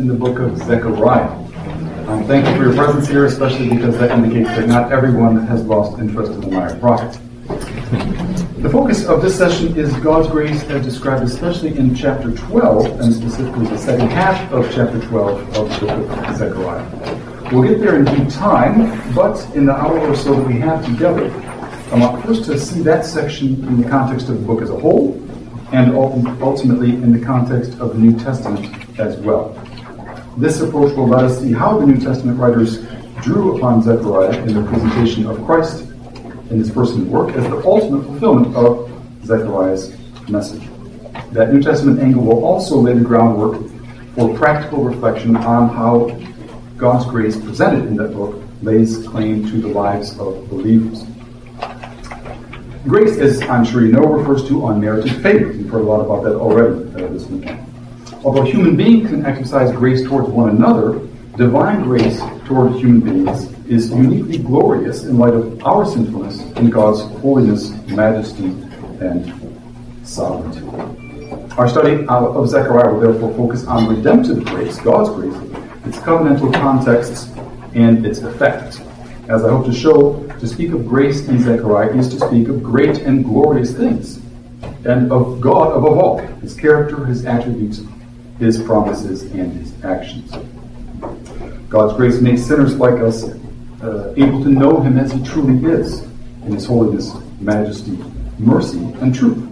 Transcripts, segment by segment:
in the book of Zechariah. Um, thank you for your presence here, especially because that indicates that not everyone has lost interest in the minor prophets. The focus of this session is God's grace as described especially in chapter 12, and specifically the second half of chapter 12 of the book of Zechariah. We'll get there in due time, but in the hour or so that we have together, I want first to see that section in the context of the book as a whole, and ultimately in the context of the New Testament as well. This approach will let us see how the New Testament writers drew upon Zechariah in their presentation of Christ in his person work as the ultimate fulfillment of Zechariah's message. That New Testament angle will also lay the groundwork for practical reflection on how God's grace presented in that book lays claim to the lives of believers. Grace, as I'm sure you know, refers to unmerited favor. You've heard a lot about that already uh, this weekend. Although human beings can exercise grace towards one another, divine grace toward human beings is uniquely glorious in light of our sinfulness and God's holiness, majesty, and sovereignty. Our study of Zechariah will therefore focus on redemptive grace, God's grace, its covenantal contexts, and its effects. As I hope to show, to speak of grace in Zechariah is to speak of great and glorious things, and of God above all, his character, his attributes, his promises, and his actions. God's grace makes sinners like us uh, able to know him as he truly is in his holiness, majesty, mercy, and truth.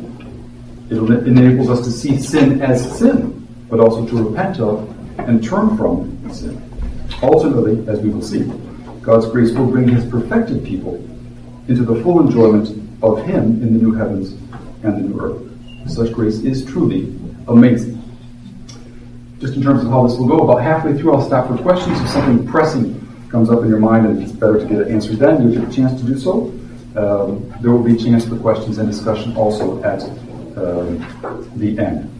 It enables us to see sin as sin, but also to repent of and turn from sin. Ultimately, as we will see, God's grace will bring his perfected people into the full enjoyment of him in the new heavens and the new earth. Such grace is truly amazing. Just in terms of how this will go, about halfway through I'll stop for questions. If something pressing comes up in your mind and it's better to get it answered then, you'll get a chance to do so. Um, there will be a chance for questions and discussion also at um, the end.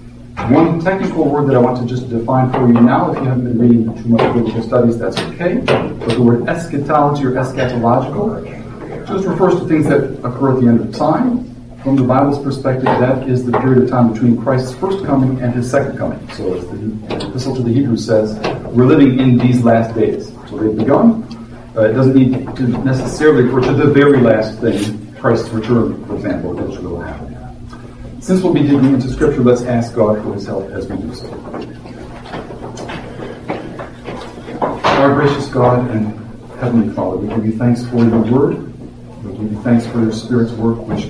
One technical word that I want to just define for you now, if you haven't been reading too much biblical studies, that's okay. But the word eschatology or eschatological just refers to things that occur at the end of time. From the Bible's perspective, that is the period of time between Christ's first coming and his second coming. So as the Epistle to the Hebrews says, we're living in these last days. So they've begun. Uh, it doesn't need to necessarily refer to the very last thing, Christ's return, for example, which will happen. Since we'll be digging into Scripture, let's ask God for His help as we do so. Our gracious God and Heavenly Father, we give you thanks for your word. We give you thanks for your Spirit's work, which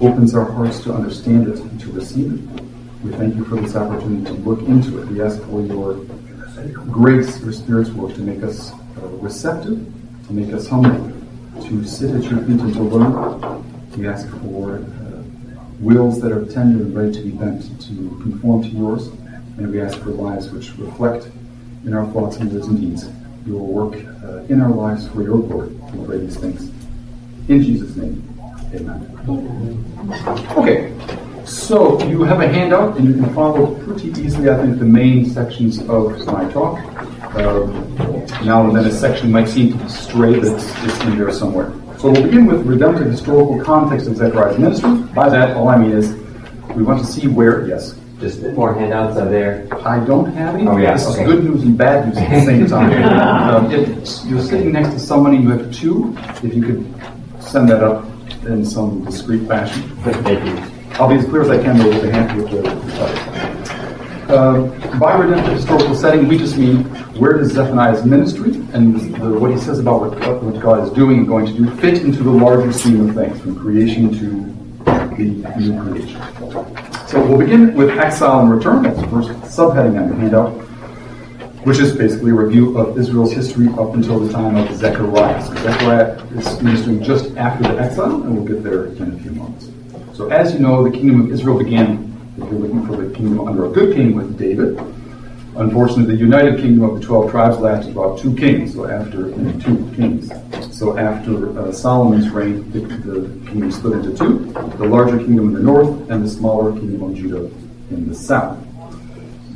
opens our hearts to understand it and to receive it. We thank you for this opportunity to look into it. We ask for your grace, your Spirit's work, to make us uh, receptive, to make us humble, to sit at your feet and to learn. We ask for wills that are tender and ready to be bent to conform to yours. And we ask for lives which reflect in our thoughts and deeds your work uh, in our lives for your glory. We pray these things. In Jesus' name, amen. Okay, so you have a handout and you can follow pretty easily, I think, the main sections of my talk. Um, now and then a section might seem to stray, but it's, it's in there somewhere. So we'll begin with redemptive historical context of Zechariah's ministry. By that, all I mean is we want to see where, yes. Just more handouts are there. I don't have any. Oh, yeah. This okay. is good news and bad news at the same time. um, if you're sitting next to somebody you have two, if you could send that up in some discreet fashion. Thank you. I'll be as clear as I can though, with the hand with the uh, by redemptive historical setting, we just mean where does Zephaniah's ministry and the, what he says about what, what, God is doing and going to do fit into the larger scheme of things, from creation to the new creation. So we'll begin with exile and return. That's the first subheading on the handout, which is basically a review of Israel's history up until the time of Zechariah. So Zechariah is ministering just after the exile, and we'll get there in a few moments. So as you know, the kingdom of Israel began if you're looking for the kingdom under a good king with David. Unfortunately, the united kingdom of the 12 tribes lasted about two kings, so after two kings. So after uh, Solomon's reign, the, the kingdom split into two, the larger kingdom in the north and the smaller kingdom of Judah in the south.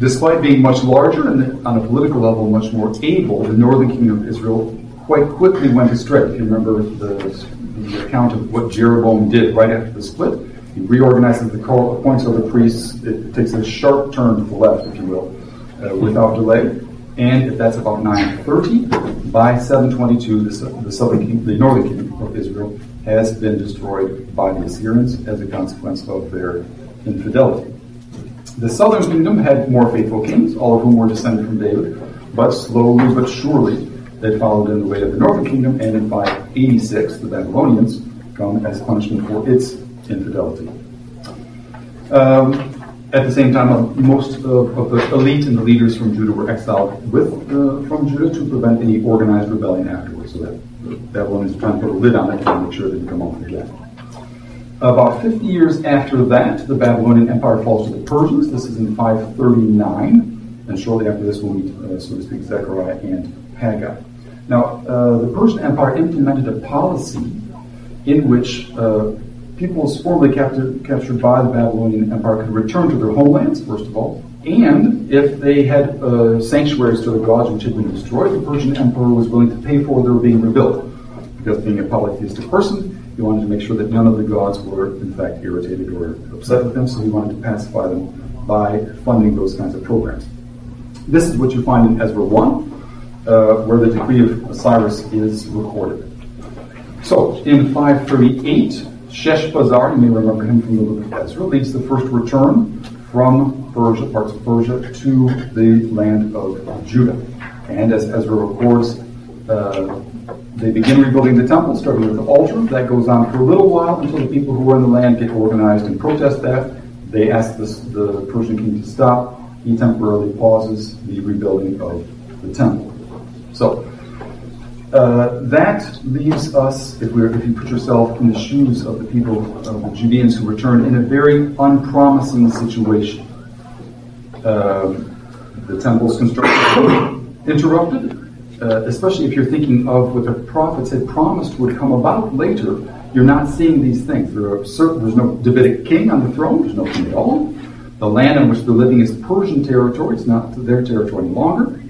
Despite being much larger and on a political level much more able, the northern kingdom of Israel quite quickly went astray. If you remember the, the account of what Jeroboam did right after the split, he reorganizes the cult, appoints other priests. It takes a sharp turn to the left, if you will, uh, without delay. And if that's about 930, by 722, the, the southern king, the northern kingdom of Israel has been destroyed by the Assyrians as a consequence of their infidelity. The southern kingdom had more faithful kings, all of whom were descended from David, but slowly but surely they followed in the way of the northern kingdom, and in 586, the Babylonians come as punishment for its infidelity. Um, at the same time, most of, of, the elite and the leaders from Judah were exiled with uh, from Judah to prevent any organized rebellion afterwards. So that Babylonians are trying to put a lid on it and make sure it didn't come off again. About 50 years after that, the Babylonian Empire falls to the Persians. This is in 539, and shortly after this, we'll meet, uh, so to speak, Zechariah and Haggai. Now, uh, the Persian Empire implemented a policy in which uh, peoples formerly captured, captured by the Babylonian Empire could return to their homelands, first of all, and if they had uh, sanctuaries to the gods which had been destroyed, the Persian emperor was willing to pay for their being rebuilt. Because being a polytheistic person, he wanted to make sure that none of the gods were, in fact, irritated or upset with them, so he wanted to pacify them by funding those kinds of programs. This is what you find in Ezra 1, uh, where the decree of Cyrus is recorded. So, in 538, Sheshbazzar, you may remember him from the book of Ezra, leads the first return from Persia, parts of Persia, to the land of Judah. And as Ezra records, uh, they begin rebuilding the temple, starting with the altar. That goes on for a little while until the people who are in the land get organized and protest that. They ask this, the Persian king to stop. He temporarily pauses the rebuilding of the temple. So, uh, that leaves us, if, if you put yourself in the shoes of the people, of the Judeans who return, in a very unpromising situation. Um, the temple's construction interrupted, uh, especially if you're thinking of what the prophets had promised would come about later. You're not seeing these things. There certain, there's no Davidic king on the throne. There's no king at all. The land in which they're living is Persian territory. It's not their territory any longer.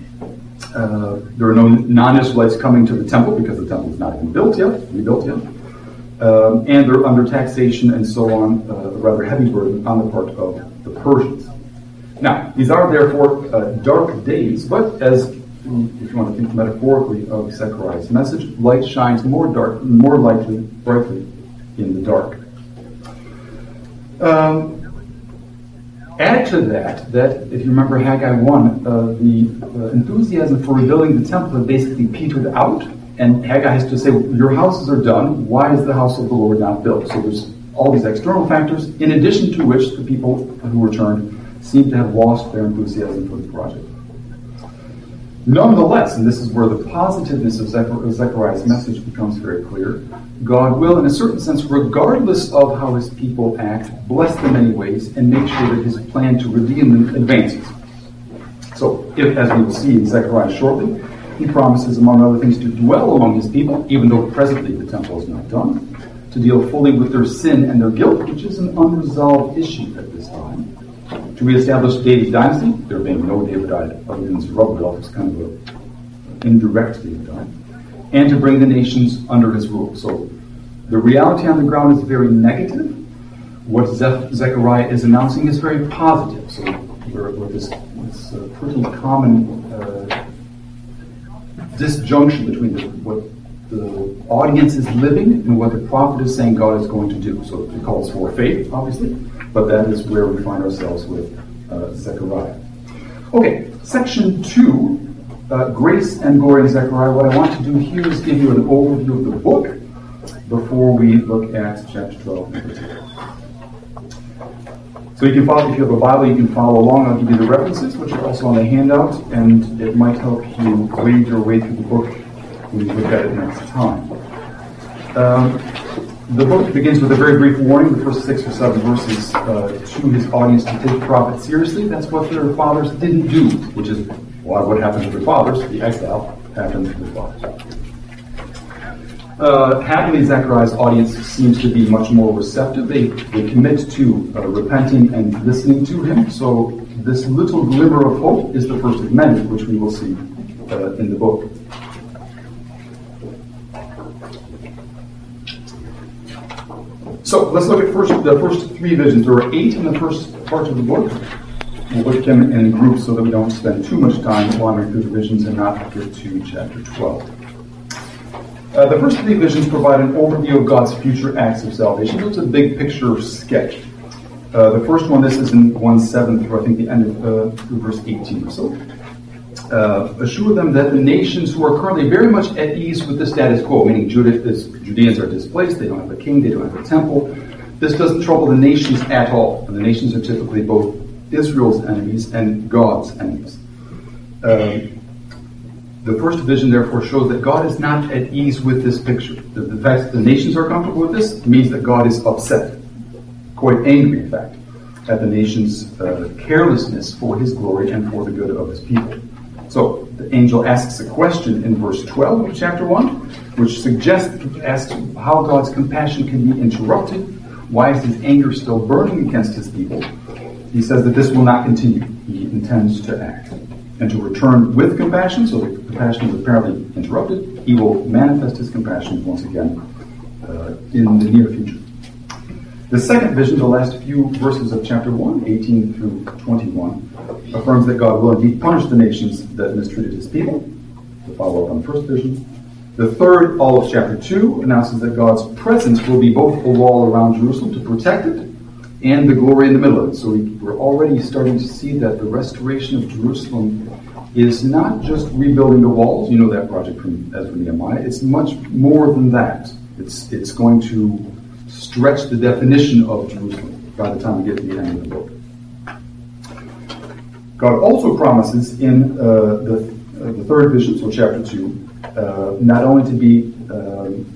Uh, there are no non-Israelites coming to the temple because the temple is not even built yet, rebuilt yet. Um, and they're under taxation and so on, uh, rather heavy burden on the part of the Persians. Now, these are therefore uh, dark days, but as if you want to think metaphorically of Zechariah's message, light shines more dark, more lightly, brightly in the dark. Um, Add to that, that if you remember Haggai 1, uh, the uh, enthusiasm for rebuilding the temple had basically petered out, and Haggai has to say, Your houses are done, why is the house of the Lord not built? So there's all these external factors, in addition to which the people who returned seem to have lost their enthusiasm for the project. Nonetheless, and this is where the positiveness of Zechariah's message becomes very clear, God will, in a certain sense, regardless of how his people act, bless them anyways and make sure that his plan to redeem them advances. So, if, as we will see in Zechariah shortly, he promises, among other things, to dwell among his people, even though presently the temple is not done, to deal fully with their sin and their guilt, which is an unresolved issue at this time to reestablish David's dynasty, there being no Davidite other than Zerubbabel, who's kind of an indirect Davidite, and to bring the nations under his rule. So the reality on the ground is very negative. What Zechariah is announcing is very positive. So we're, we're this, this uh, pretty common uh, disjunction between the, what the audience is living and what the prophet is saying God is going to do. So it calls for faith, obviously, but that is where we find ourselves with uh, Zechariah. Okay, section two, uh, grace and glory in Zechariah. What I want to do here is give you an overview of the book before we look at chapter 12 in particular. So you can follow, if you have a Bible, you can follow along. I'll give you the references, which are also on the handout, and it might help you wade your way through the book when you look at it next time. Um, the book begins with a very brief warning, the first six or seven verses, uh, to his audience to take prophet seriously. That's what their fathers didn't do, which is why what happened to their fathers, the exile, happened to their fathers. Uh, happily, Zechariah's audience seems to be much more receptive. They, they commit to uh, repenting and listening to him. So, this little glimmer of hope is the first of many, which we will see uh, in the book. So let's look at first the first three visions. There are eight in the first part of the book. We'll look at them in groups so that we don't spend too much time wandering through the visions and not get to chapter 12. Uh, the first three visions provide an overview of God's future acts of salvation. It's a big picture sketch. Uh, the first one, this is in 1 7 through I think the end of uh, verse 18 or so. Uh, assure them that the nations who are currently very much at ease with the status quo, meaning Judeans are displaced, they don't have a king, they don't have a temple, this doesn't trouble the nations at all. And the nations are typically both Israel's enemies and God's enemies. Um, the first vision, therefore, shows that God is not at ease with this picture. The, the fact that the nations are comfortable with this means that God is upset, quite angry, in fact, at the nation's uh, carelessness for his glory and for the good of his people. So the angel asks a question in verse 12 of chapter 1, which suggests asks how God's compassion can be interrupted why is his anger still burning against his people? He says that this will not continue. He intends to act and to return with compassion. So the compassion is apparently interrupted. He will manifest his compassion once again uh, in the near future. The second vision, the last few verses of chapter 1, 18 through 21, affirms that God will indeed punish the nations that mistreated his people. To follow up on the first vision, the third, all of chapter 2, announces that God's presence will be both a wall around Jerusalem to protect it and the glory in the middle of it. So we, are already starting to see that the restoration of Jerusalem is not just rebuilding the walls. You know that project from Ezra Nehemiah. It's much more than that. It's, it's going to stretch the definition of Jerusalem by the time we get to the end of the book. God also promises in uh, the, uh, the third vision, so chapter 2, uh, not only to be um,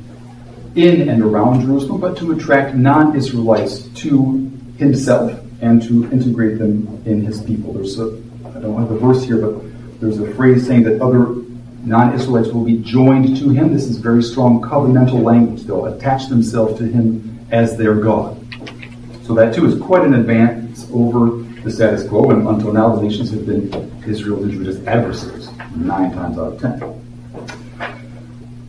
in and around Jerusalem, but to attract non Israelites to himself and to integrate them in his people. There's a, I don't have the verse here, but there's a phrase saying that other non Israelites will be joined to him. This is very strong covenantal language. They'll attach themselves to him as their God. So that too is quite an advance over the status quo, and until now the nations have been Israel's and Judah's adversaries, nine times out of ten.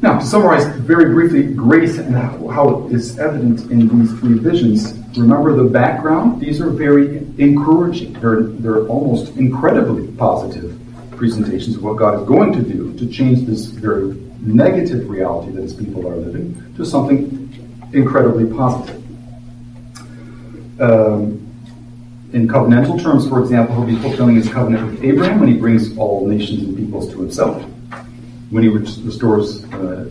Now, to summarize very briefly, grace and how it is evident in these three visions, remember the background? These are very encouraging. They're, they're almost incredibly positive presentations of what God is going to do to change this very negative reality that his people are living to something incredibly positive. Um, in covenantal terms, for example, he'll be fulfilling his covenant with Abraham when he brings all nations and peoples to himself when he restores uh, uh,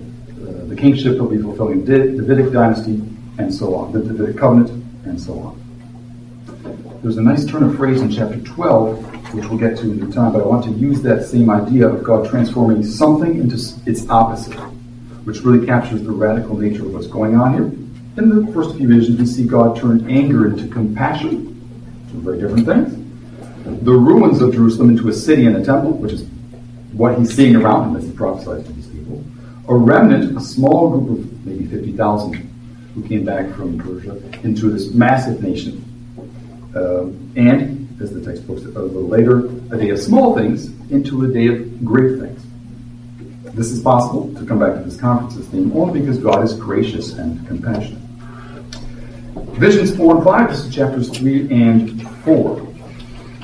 the kingship, he'll be fulfilling the Davidic dynasty, and so on, the Davidic covenant, and so on. There's a nice turn of phrase in chapter 12, which we'll get to in due time, but I want to use that same idea of God transforming something into its opposite, which really captures the radical nature of what's going on here. In the first few visions, we see God turn anger into compassion, two very different things. The ruins of Jerusalem into a city and a temple, which is what he's seeing around him as he prophesies to these people. A remnant, a small group of maybe 50,000 who came back from Persia into this massive nation. Um, and, as the text puts it a little later, a day of small things into a day of great things. This is possible, to come back to this conference's theme, only because God is gracious and compassionate. Visions 4 and 5, this is chapters 3 and 4.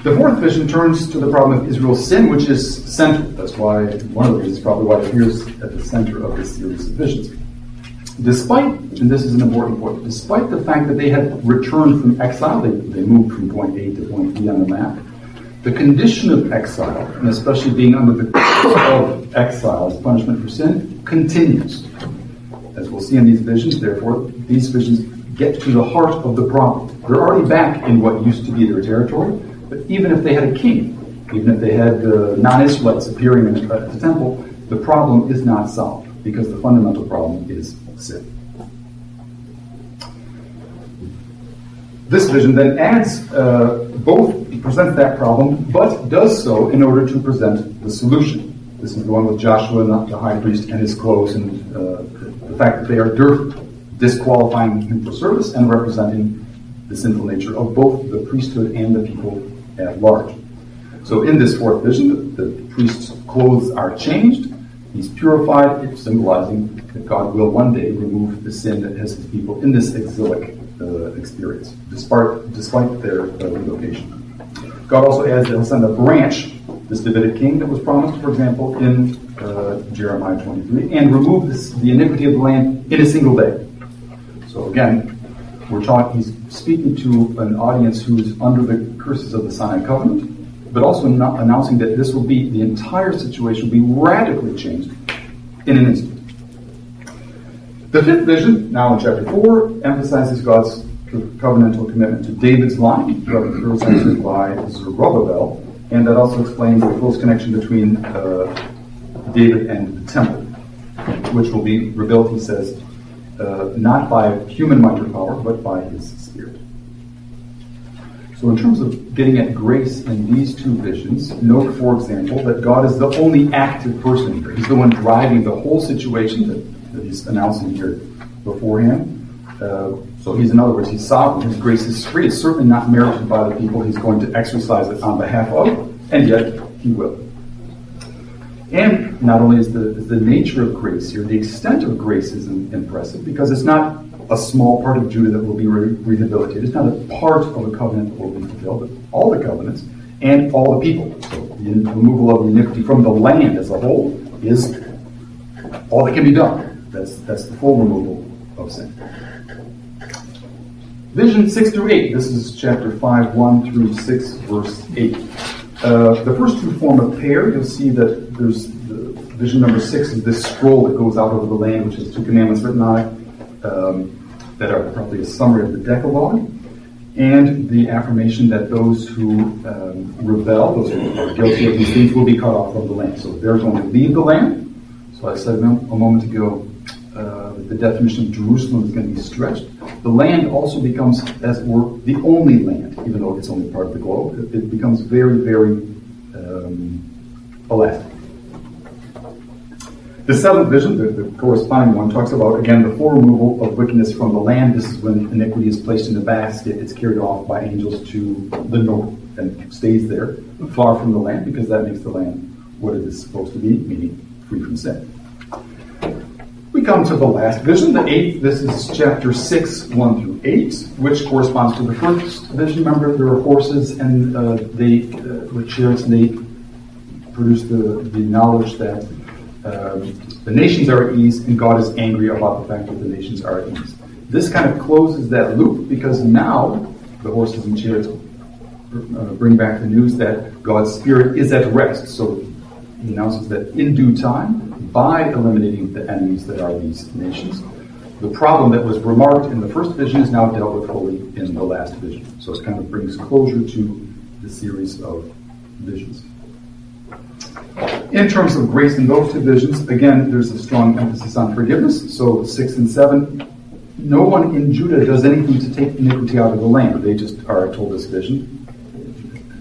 The fourth vision turns to the problem of Israel's sin, which is central. That's why, one of the reasons probably why it appears at the center of this series of visions. Despite, and this is an important point, despite the fact that they had returned from exile, they, they moved from point A to point B on the map, the condition of exile, and especially being under the curse of exile as punishment for sin, continues. As we'll see in these visions, therefore, these visions get to the heart of the problem. They're already back in what used to be their territory, but even if they had a king, even if they had uh, non-Israelites appearing in the, the temple, the problem is not solved because the fundamental problem is sin. This vision then adds uh, both presents that problem, but does so in order to present the solution. This is the one with Joshua, not the high priest, and his clothes, and uh, the fact that they are disqualifying him for service and representing the sinful nature of both the priesthood and the people at large. So in this fourth vision, the, priest's clothes are changed. He's purified, symbolizing that God will one day remove the sin that has his people in this exilic uh, experience, despite, despite their uh, relocation. God also adds that he'll send a branch, this Davidic king that was promised, for example, in uh, Jeremiah 23, and remove this, the iniquity of the land in a single day. So again, we're talking, he's speaking to an audience who's under the curses of the Sinai covenant, but also announcing that this will be, the entire situation will be radically changed in an instant. The fifth vision, now in chapter 4, emphasizes God's covenantal commitment to David's line, represented by Zerubbabel, and that also explains the close connection between uh, David and the temple, which will be rebuilt, he says, uh, not by human might or power, but by his spirit. So, in terms of getting at grace in these two visions, note, for example, that God is the only active person here. He's the one driving the whole situation that, that he's announcing here beforehand. Uh, so he's, in other words, he's sovereign. His grace is free. It's certainly not merited by the people he's going to exercise it on behalf of, and yet he will. And not only is the, is the nature of grace here, the extent of grace is impressive because it's not a small part of Judah that will be re- rehabilitated. It's not a part of the covenant that will be fulfilled, but all the covenants and all the people. So the removal of iniquity from the land as a whole is all that can be done. That's, that's the full removal of sin. Vision 6 through 8. This is chapter 5, 1 through 6, verse 8. Uh, the first two form a pair. You'll see that there's the vision number 6 is this scroll that goes out over the land, which has two commandments written on it um, that are probably a summary of the Decalogue. And the affirmation that those who um, rebel, those who are guilty of these things, will be cut off from the land. So they're going to leave the land. So I said a moment ago, uh, the definition of Jerusalem is going to be stretched. The land also becomes, as it were, the only land, even though it's only part of the globe. It, it becomes very, very um, elastic. The seventh vision, the, the, corresponding one, talks about, again, the full removal of wickedness from the land. This is when iniquity is placed in a basket. It's carried off by angels to the north and stays there, far from the land, because that makes the land what it is supposed to be, meaning free from sin. We come to the last vision, the eighth. This is chapter 6, 1 through 8, which corresponds to the first vision. Remember, there are horses and uh, they, uh, with chariots, and they produce the, the knowledge that um, the nations are at ease and God is angry about the fact that the nations are at ease. This kind of closes that loop because now the horses and chariots uh, bring back the news that God's Spirit is at rest. So he announces that in due time, by eliminating the enemies that are these nations. The problem that was remarked in the first vision is now dealt with fully in the last vision. So it kind of brings closure to the series of visions. In terms of grace in those two visions, again, there's a strong emphasis on forgiveness. So six and seven, no one in Judah does anything to take iniquity out of the land. They just are told this vision.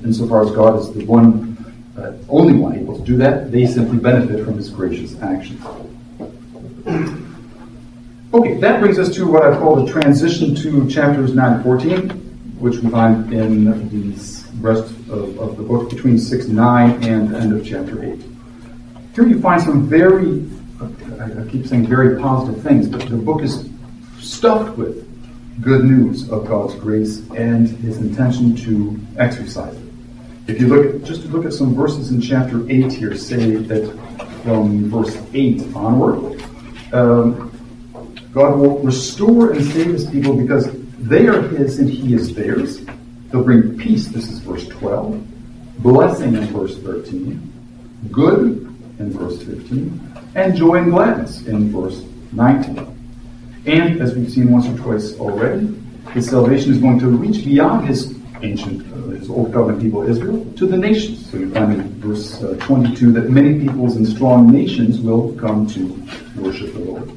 Insofar as God is the one uh, only one able to do that. They simply benefit from his gracious actions. Okay, that brings us to what I've called a transition to chapters 9 and 14, which we find in the rest of, of the book between 6 and 9 and the end of chapter 8. Here you find some very, I keep saying very positive things, but the book is stuffed with good news of God's grace and his intention to exercise it. If you look at, just look at some verses in chapter 8 here, say that from verse 8 onward, um, God will restore and save his people because they are his and he is theirs. He'll bring peace, this is verse 12, blessing in verse 13, good in verse 15, and joy and gladness in verse 19. And as we've seen once or twice already, his salvation is going to reach beyond his ancient, uh, his old covenant people Israel, to the nations. So you find in verse uh, 22 that many peoples and strong nations will come to worship the Lord.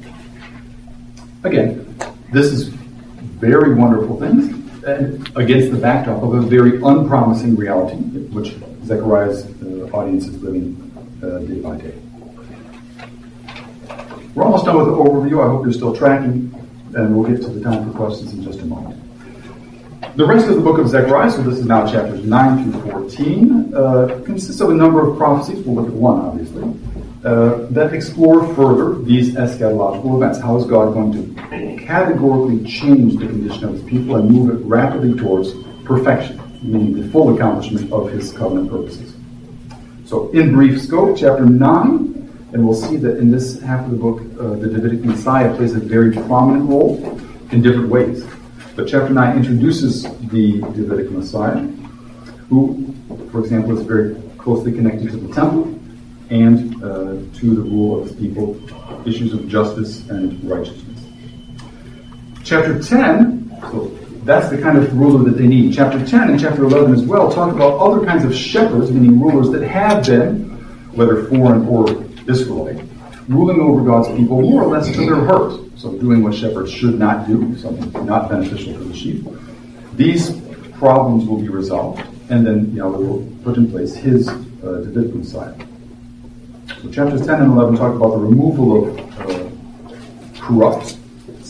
Again, this is very wonderful things against the backdrop of a very unpromising reality, which Zechariah's uh, audience is living uh, day by day. We're almost done with the overview. I hope you're still tracking, and we'll get to the time for questions in just a moment. The rest of the book of Zechariah, so this is now chapters 9 through 14, uh, consists of a number of prophecies. We'll look at one, obviously, uh, that explore further these eschatological events. How is God going to categorically change the condition of his people and move it rapidly towards perfection? meaning the full accomplishment of his covenant purposes. So, in brief scope, chapter 9, and we'll see that in this half of the book, uh, the Davidic Messiah plays a very prominent role in different ways. But chapter 9 introduces the Davidic Messiah, who, for example, is very closely connected to the temple and uh, to the rule of his people, issues of justice and righteousness. Chapter 10, so that's the kind of ruler that they need. Chapter 10 and chapter 11 as well talk about other kinds of shepherds, meaning rulers that have been, whether foreign or Israelite, ruling over God's people more or less to their hurt. So doing what shepherds should not do, something not beneficial to the sheep. These problems will be resolved, and then Yahweh will put in place his uh, Davidic Messiah. So chapters 10 and 11 talk about the removal of uh, corrupt,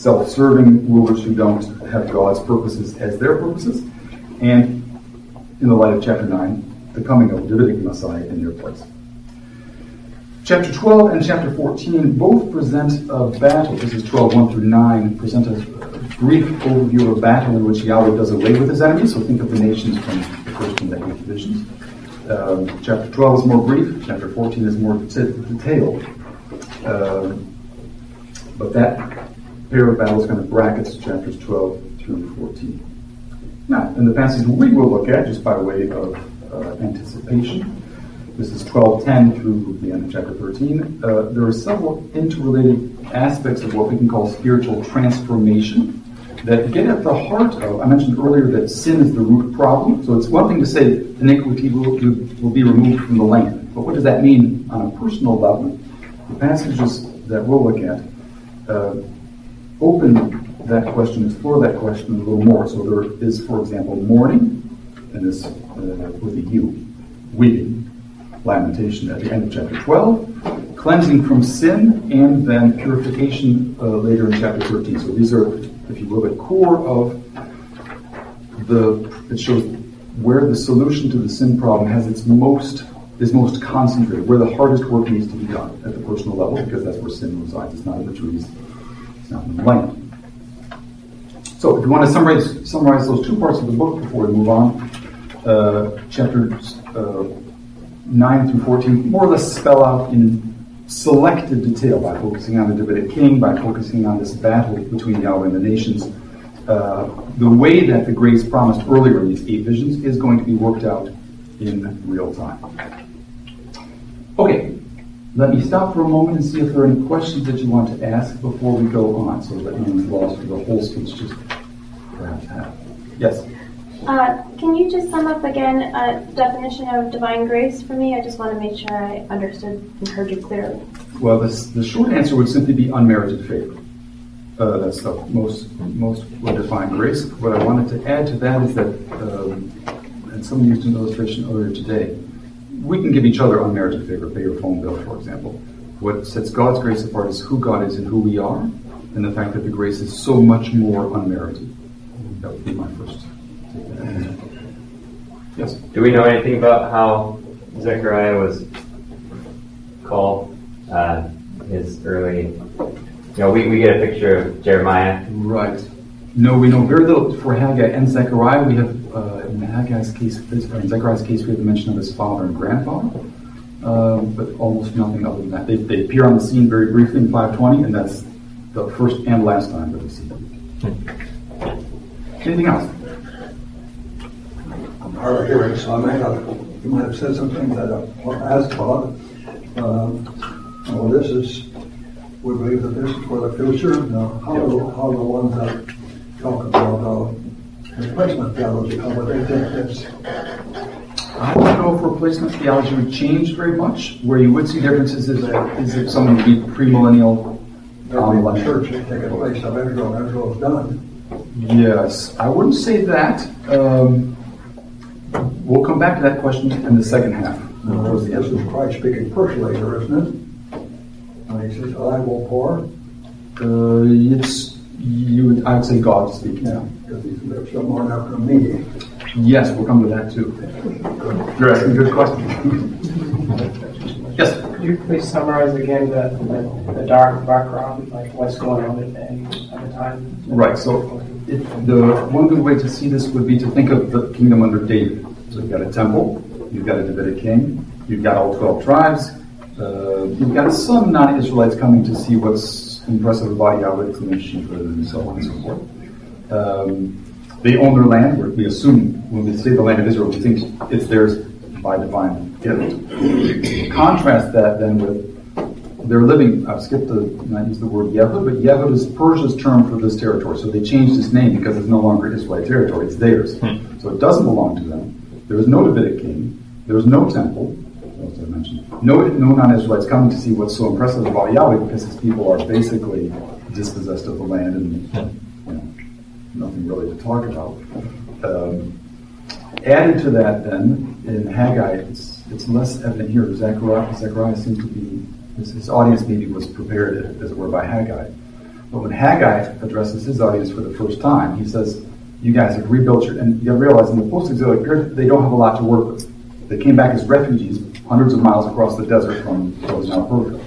self-serving rulers who don't have God's purposes as their purposes, and in the light of chapter 9, the coming of Davidic Messiah in their place. Chapter 12 and chapter 14 both present a battle. This is 12, 1 through 9, present a brief overview of a battle in which Yahweh does away with his enemies. So think of the nations from the first and eighth divisions. Um, chapter 12 is more brief, chapter 14 is more detailed. Um, but that pair of battles kind of brackets chapters 12 through 14. Now, in the passage we will look at, just by way of uh, anticipation, this is 1210 through the end of chapter 13. Uh, there are several interrelated aspects of what we can call spiritual transformation that get at the heart of, I mentioned earlier that sin is the root problem. So it's one thing to say iniquity will, will be removed from the land. But what does that mean on a personal level? The passages that we'll look at uh, open that question, explore that question a little more. So there is, for example, mourning, and this uh, with a U, weeping, lamentation at the end of chapter 12, cleansing from sin, and then purification uh, later in chapter 13. So these are if you will, the core of the, it shows where the solution to the sin problem has its most, is most concentrated, where the hardest work needs to be done at the personal level, because that's where sin resides. It's not in the trees, land. So, if you want to summarize, summarize those two parts of the book before we move on, uh, chapters uh, 9 through 14 more or less spell out in selected detail by focusing on the Davidic king, by focusing on this battle between Yahweh and the nations. Uh, the way that the grace promised earlier in these eight visions is going to be worked out in real time. Okay, let me stop for a moment and see if there are any questions that you want to ask before we go on, so that no one's lost for the whole speech, just perhaps half. Yes? Uh, can you just sum up again a definition of divine grace for me? I just want to make sure I understood and heard you clearly. Well, this, the short answer would simply be unmerited favor. Uh, that's the most most well-defined grace. What I wanted to add to that is that, um, and someone used an illustration earlier today, we can give each other unmerited favor, pay your phone bill, for example. What sets God's grace apart is who God is and who we are, and the fact that the grace is so much more unmerited. That would be my first Yes. Do we know anything about how Zechariah was called? Uh, his early, you know, we, we get a picture of Jeremiah. Right. No, we know very little for Haggai and Zechariah. We have, uh, in Haggai's case, in Zechariah's case, we have the mention of his father and grandfather, uh, but almost nothing other than that. They, they appear on the scene very briefly in 520, and that's the first and last time that we see them. Anything else? hard hearing, so I may have, you might have said something that I asked about. Um, well, this is, we believe that this is for the future. Now, how, do, how the ones that talk about uh, replacement theology, would they take this? I don't know if replacement theology would change very much. Where you would see differences is, that, is if someone would be premillennial. Um, the church is taking the place of Israel. Israel's done. Yes, I wouldn't say that. Um, We'll come back to that question in the second half. Uh, this is Christ speaking personally here, isn't it? And he says, I will pour. Uh, it's, you would, I would say God speaking. Yeah, because he's lived so long after me. Yes, we'll come to that too. You're asking good questions. yes? Could you please summarize again the, the, the dark background, like what's going on at the, time? Right, so it, the one good way to see this would be to think of the kingdom under David. So you've got a temple, you've got a Davidic king, you've got all 12 tribes, uh, you've got some non Israelites coming to see what's impressive about Yahweh, including Sheba and so on and so forth. Um, they own their land. We assume when we say the land of Israel, we think it's theirs by divine gift. Contrast that then with they're living, I've skipped the, not use the word Yehud, but Yehud is Persia's term for this territory. So they changed its name because it's no longer Israelite territory, it's theirs. Hmm. So it doesn't belong to them. There is no Davidic king. There is no temple, as I mentioned. No, no non-Israelites coming to see what's so impressive about Yahweh because his people are basically dispossessed of the land and know, nothing really to talk about. Um, added to that, then in Haggai, it's, it's less evident here. Zechariah, Zechariah seems to be his, his audience maybe was prepared, as it were, by Haggai. But when Haggai addresses his audience for the first time, he says, "You guys have rebuilt your." And you realize in the post-exilic period, they don't have a lot to work with. They came back as refugees, hundreds of miles across the desert from what is now Persia.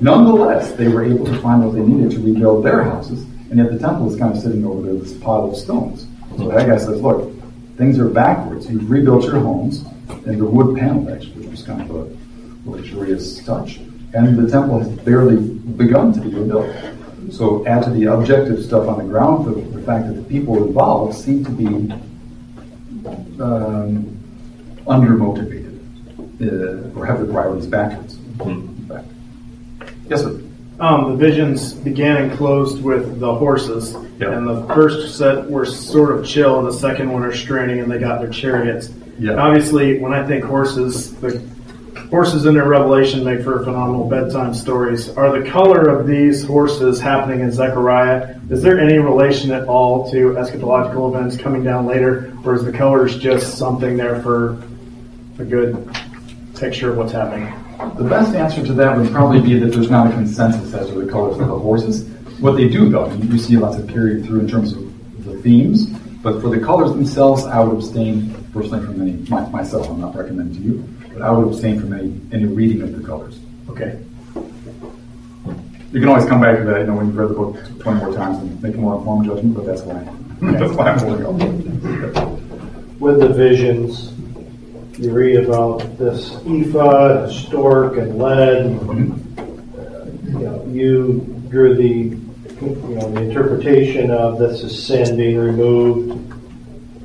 Nonetheless, they were able to find what they needed to rebuild their houses, and yet the temple is kind of sitting over there, this pile of stones. So Haggai says, "Look, things are backwards. You've rebuilt your homes, and the wood panel actually, which is kind of a luxurious touch." and the temple has barely begun to be rebuilt. So add to the objective stuff on the ground the, the fact that the people involved seem to be um, undermotivated uh, or have their priorities backwards. Mm-hmm. Yes, sir. Um, the visions began and closed with the horses, yep. and the first set were sort of chill, and the second one are straining, and they got their chariots. Yep. Obviously, when I think horses, the horses in their Revelation make for phenomenal bedtime stories. Are the color of these horses happening in Zechariah? Is there any relation at all to eschatological events coming down later, or is the colors just something there for a good picture of what's happening? The best answer to that would probably be that there's not a consensus as to the colors of the horses. What they do, though, you see lots of period through in terms of the themes, but for the colors themselves, I would abstain personally from any, myself, I'm not recommending to you but I would abstain from any, any reading of the colors. Okay. You can always come back to that, you know, when you've read the book 20 more times and make a more informed judgment, but that's why, that's why I'm holding on. With the visions, you read about this ephah, stork, and lead. Mm-hmm. You, know, you drew the, you know, the interpretation of this is sin being removed.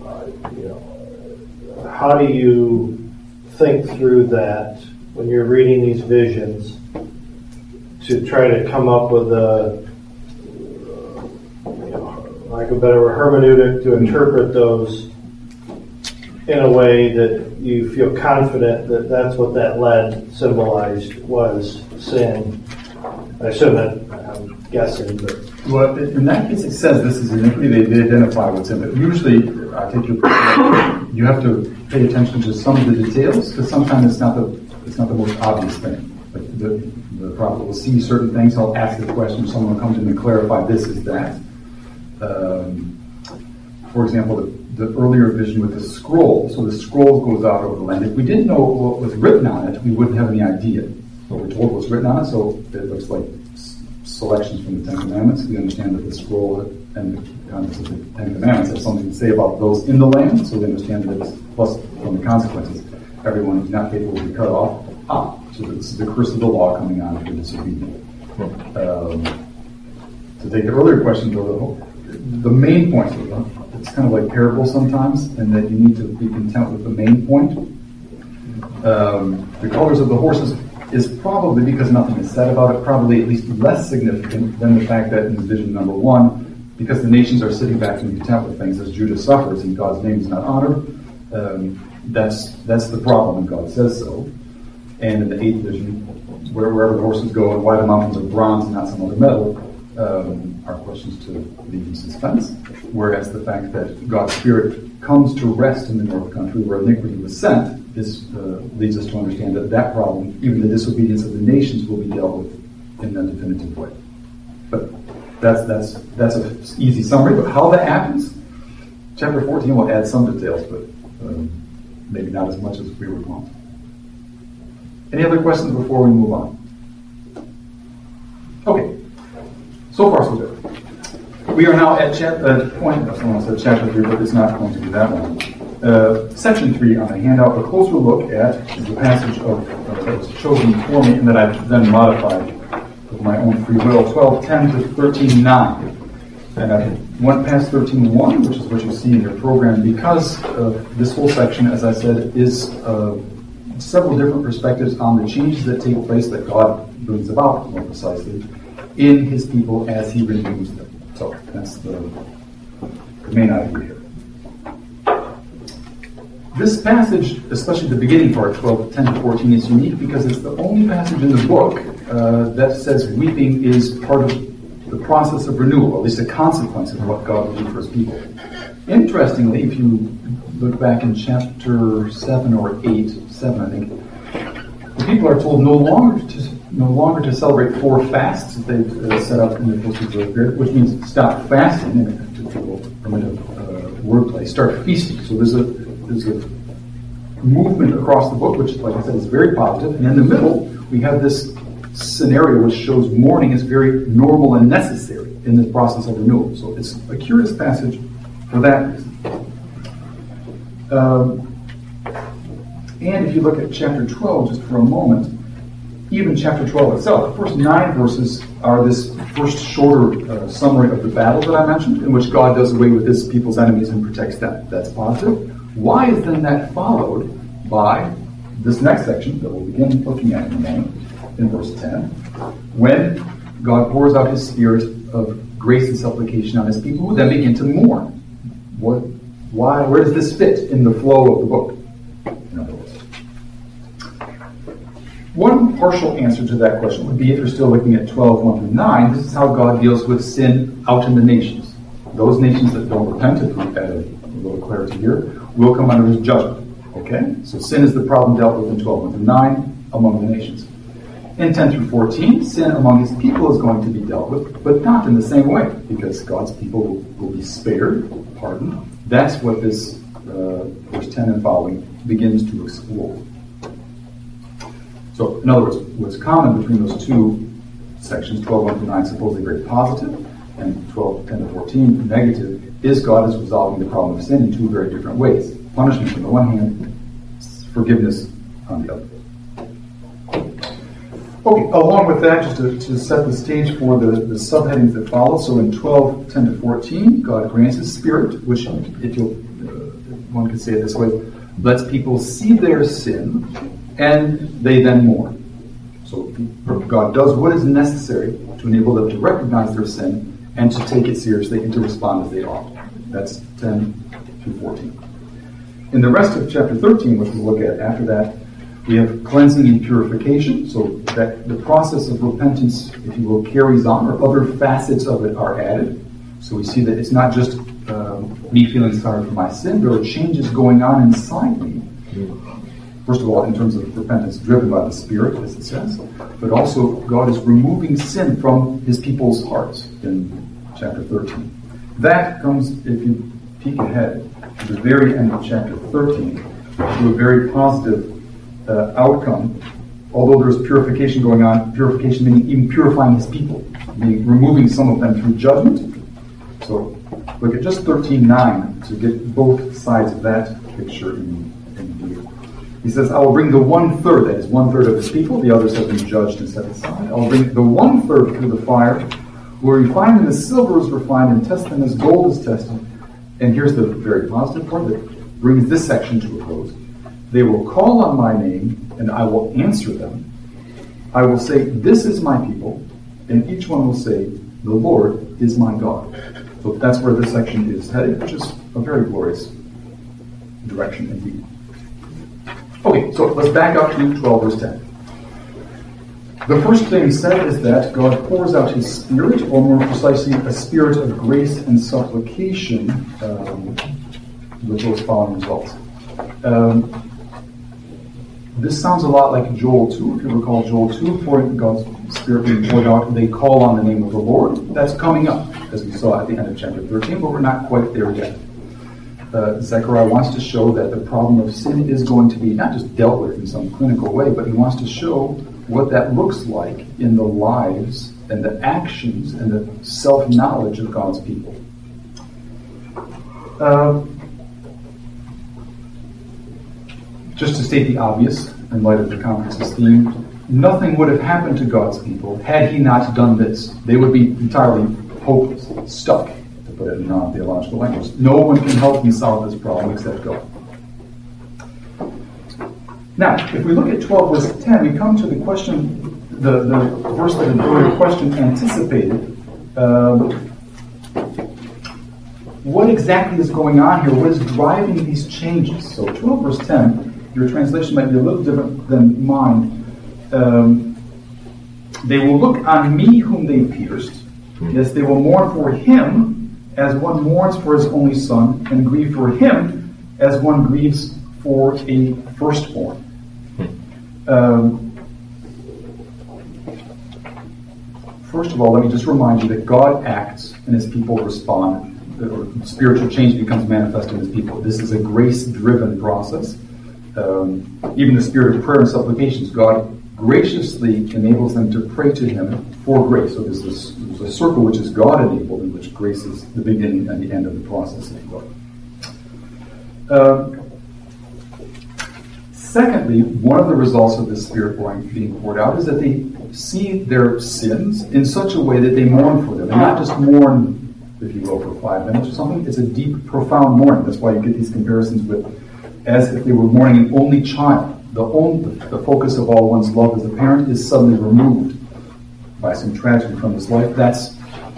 Uh, you know, how do you think through that when you're reading these visions to try to come up with a, you know, like a better hermeneutic to interpret those in a way that you feel confident that that's what that lead symbolized was sin. I assume that I'm guessing, but. Well, in that case, it says this is iniquity. They, they identify what's in it. Usually, I take your you have to pay attention to some of the details because sometimes it's not the it's not the most obvious thing. Like the, the prophet will see certain things. He'll ask the question. Someone will come to him and clarify this is that. Um, for example, the, the, earlier vision with the scroll. So the scroll goes out over the land. If we didn't know what was written on it, we wouldn't have any idea. But we're told what's written on it, so it looks like selections from the Ten Commandments. We understand that the scroll and the contents of the Ten Commandments have something to say about those in the land, so we understand that it's plus from the consequences. Everyone who's not capable will be cut off. Ah, so this is the curse of the law coming on for disobedience. Um, to take the earlier question, though, the main point, it's kind of like parable sometimes, and that you need to be content with the main point. Um, the colors of the horses is probably because nothing is said about it, probably at least less significant than the fact that in vision number one, because the nations are sitting back in content with things as Judah suffers and God's name is not honored. Um, that's that's the problem, and God says so. And in the eighth vision, where, wherever the horses go and why the mountains are bronze and not some other metal, um, are questions to leave in suspense. Whereas the fact that God's Spirit comes to rest in the north country where iniquity was sent is, uh, leads us to understand that that problem, even the disobedience of the nations, will be dealt with in a definitive way. But that's that's that's an easy summary. But how that happens, chapter 14 will add some details, but um, maybe not as much as we would want. Any other questions before we move on? Okay. So far, so good. we are now at chap- uh, point, I almost said chapter three, but it's not going to be that one. Uh, section three on the handout, a closer look at the passage of, uh, that was chosen for me and that I've then modified of my own free will, 12:10 to 13:9. And I went past 13.1, which is what you see in your program, because of this whole section, as I said, is uh, several different perspectives on the changes that take place that God brings about, more precisely, in His people as He renews them. So that's the, the main idea here. This passage, especially the beginning part, 12, 10 to 14, is unique because it's the only passage in the book uh, that says weeping is part of the process of renewal, at least a consequence of what God will do for his people. Interestingly, if you look back in chapter 7 or 8, 7, I think, the people are told no longer to no longer to celebrate four fasts that they've uh, set up in the Postal Period, which means stop fasting, and to permit a uh, wordplay, start feasting. So there's a there's a movement across the book, which, like I said, is very positive. And in the middle, we have this scenario which shows mourning is very normal and necessary in this process of renewal. So it's a curious passage for that reason. Um, and if you look at chapter 12 just for a moment, even chapter 12 itself, the first nine verses are this first shorter uh, summary of the battle that I mentioned, in which God does away with his people's enemies and protects them. That's positive. Why is then that followed by this next section that we'll begin looking at in a moment, in verse 10, when God pours out his spirit of grace and supplication on his people who then begin to mourn? What, why, where does this fit in the flow of the book? In other words. One partial answer to that question would be if you're still looking at 12, 1 through 9, this is how God deals with sin out in the nations. Those nations that don't repent, if we add a little clarity here, will come under his judgment. Okay? So sin is the problem dealt with in 12 and 9 among the nations. In 10 through 14, sin among his people is going to be dealt with, but not in the same way, because God's people will, will be spared, pardoned. That's what this uh, verse 10 and following begins to explore. So, in other words, what's common between those two sections, 12 1 through 9, supposedly very positive, and 12 10 to 14, negative, is God is resolving the problem of sin in two very different ways. Punishment on the one hand, forgiveness on the other. Okay, along with that, just to, to set the stage for the, the subheadings that follow, so in 12, 10 to 14, God grants His Spirit, which, if you'll, uh, one could say it this way, lets people see their sin, and they then mourn. So God does what is necessary to enable them to recognize their sin and to take it seriously and to respond as they ought. That's 10 through 14. In the rest of chapter 13, which we'll look at after that, we have cleansing and purification, so that the process of repentance, if you will, carries on, or other facets of it are added. So we see that it's not just um, me feeling sorry for my sin, there are changes going on inside me. First of all, in terms of repentance driven by the Spirit, as it says, but also God is removing sin from his people's hearts in chapter 13. That comes, if you peek ahead, to the very end of chapter 13, to a very positive uh, outcome, although there's purification going on, purification meaning even purifying his people, meaning removing some of them through judgment. So look at just 13.9 to get both sides of that picture in. He says, I will bring the one third, that is one third of his people, the others have been judged and set aside. I will bring the one third through the fire, where refine them as silver is refined and test them as gold is tested. And here's the very positive part that brings this section to a close. They will call on my name, and I will answer them. I will say, This is my people, and each one will say, The Lord is my God. So that's where this section is headed, which is a very glorious direction indeed. Okay, so let's back up to 12 verse 10. The first thing said is that God pours out his spirit, or more precisely, a spirit of grace and supplication um, with those following results. Um, this sounds a lot like Joel 2. If you recall Joel 2, for God's Spirit being poured out, they call on the name of the Lord. That's coming up, as we saw at the end of chapter 13, but we're not quite there yet. Uh, Zechariah wants to show that the problem of sin is going to be not just dealt with in some clinical way, but he wants to show what that looks like in the lives and the actions and the self knowledge of God's people. Uh, just to state the obvious, in light of the conference's theme, nothing would have happened to God's people had He not done this. They would be entirely hopeless, stuck, put it in non theological language. No one can help me solve this problem except God. Now, if we look at 12 verse 10, we come to the question, the, the verse that the earlier question anticipated. Um, what exactly is going on here? What is driving these changes? So 12 verse 10, your translation might be a little different than mine. Um, they will look on me whom they pierced. Yes, they will mourn for him as one mourns for his only son, and grieve for him as one grieves for a firstborn. Um, first of all, let me just remind you that God acts and his people respond. Or spiritual change becomes manifest in his people. This is a grace driven process. Um, even the spirit of prayer and supplications, God graciously enables them to pray to him for grace. So there's, this, there's a circle which is God enabled, in which grace is the beginning and the end of the process, if. Uh, Secondly, one of the results of this Spirit being poured out is that they see their sins in such a way that they mourn for them. And not just mourn, if you will, for five minutes or something. It's a deep, profound mourning. That's why you get these comparisons with as if they were mourning an only child. The, only, the focus of all one's love as a parent is suddenly removed by some tragedy from his life. That's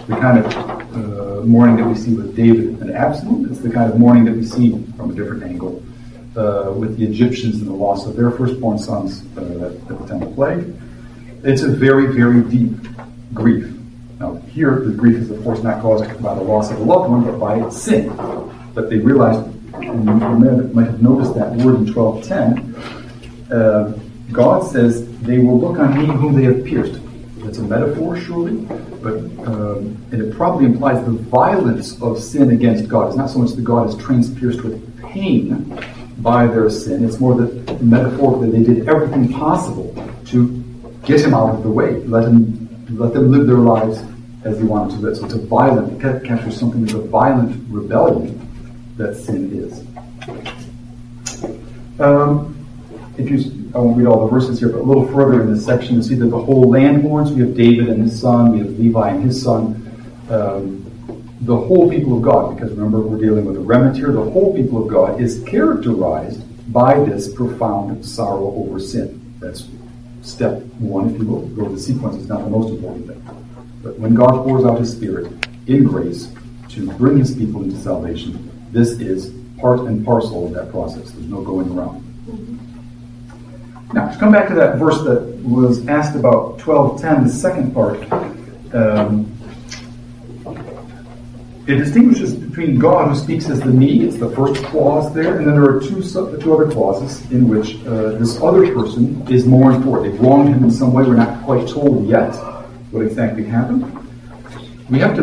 the kind of uh, mourning that we see with David and Absalom. It's the kind of mourning that we see from a different angle uh, with the Egyptians and the loss of their firstborn sons uh, at the time of plague. It's a very, very deep grief. Now, here, the grief is, of course, not caused by the loss of a loved one, but by its sin. But they realized, and you might have noticed that word in 1210, uh, God says, They will look on me whom they have pierced. That's a metaphor, surely, but um, and it probably implies the violence of sin against God. It's not so much that God is transpierced with pain, by their sin. It's more that metaphorically they did everything possible to get him out of the way, let him let them live their lives as they wanted to live. So it's a violent, it captures something of a violent rebellion that sin is. Um, if you, I won't read all the verses here, but a little further in this section, you see that the whole land mourns. We have David and his son, we have Levi and his son. Um, the whole people of God, because remember we're dealing with a remnant here, the whole people of God is characterized by this profound sorrow over sin. That's step one, if you will. Go to the sequence, it's not the most important thing. But when God pours out his Spirit in grace to bring his people into salvation, this is part and parcel of that process. There's no going around. Now, to come back to that verse that was asked about 1210, the second part. Um, it distinguishes between God who speaks as the me, it's the first clause there, and then there are two, two other clauses in which uh, this other person is mourned for. They've wronged him in some way. We're not quite told yet what exactly happened. We have to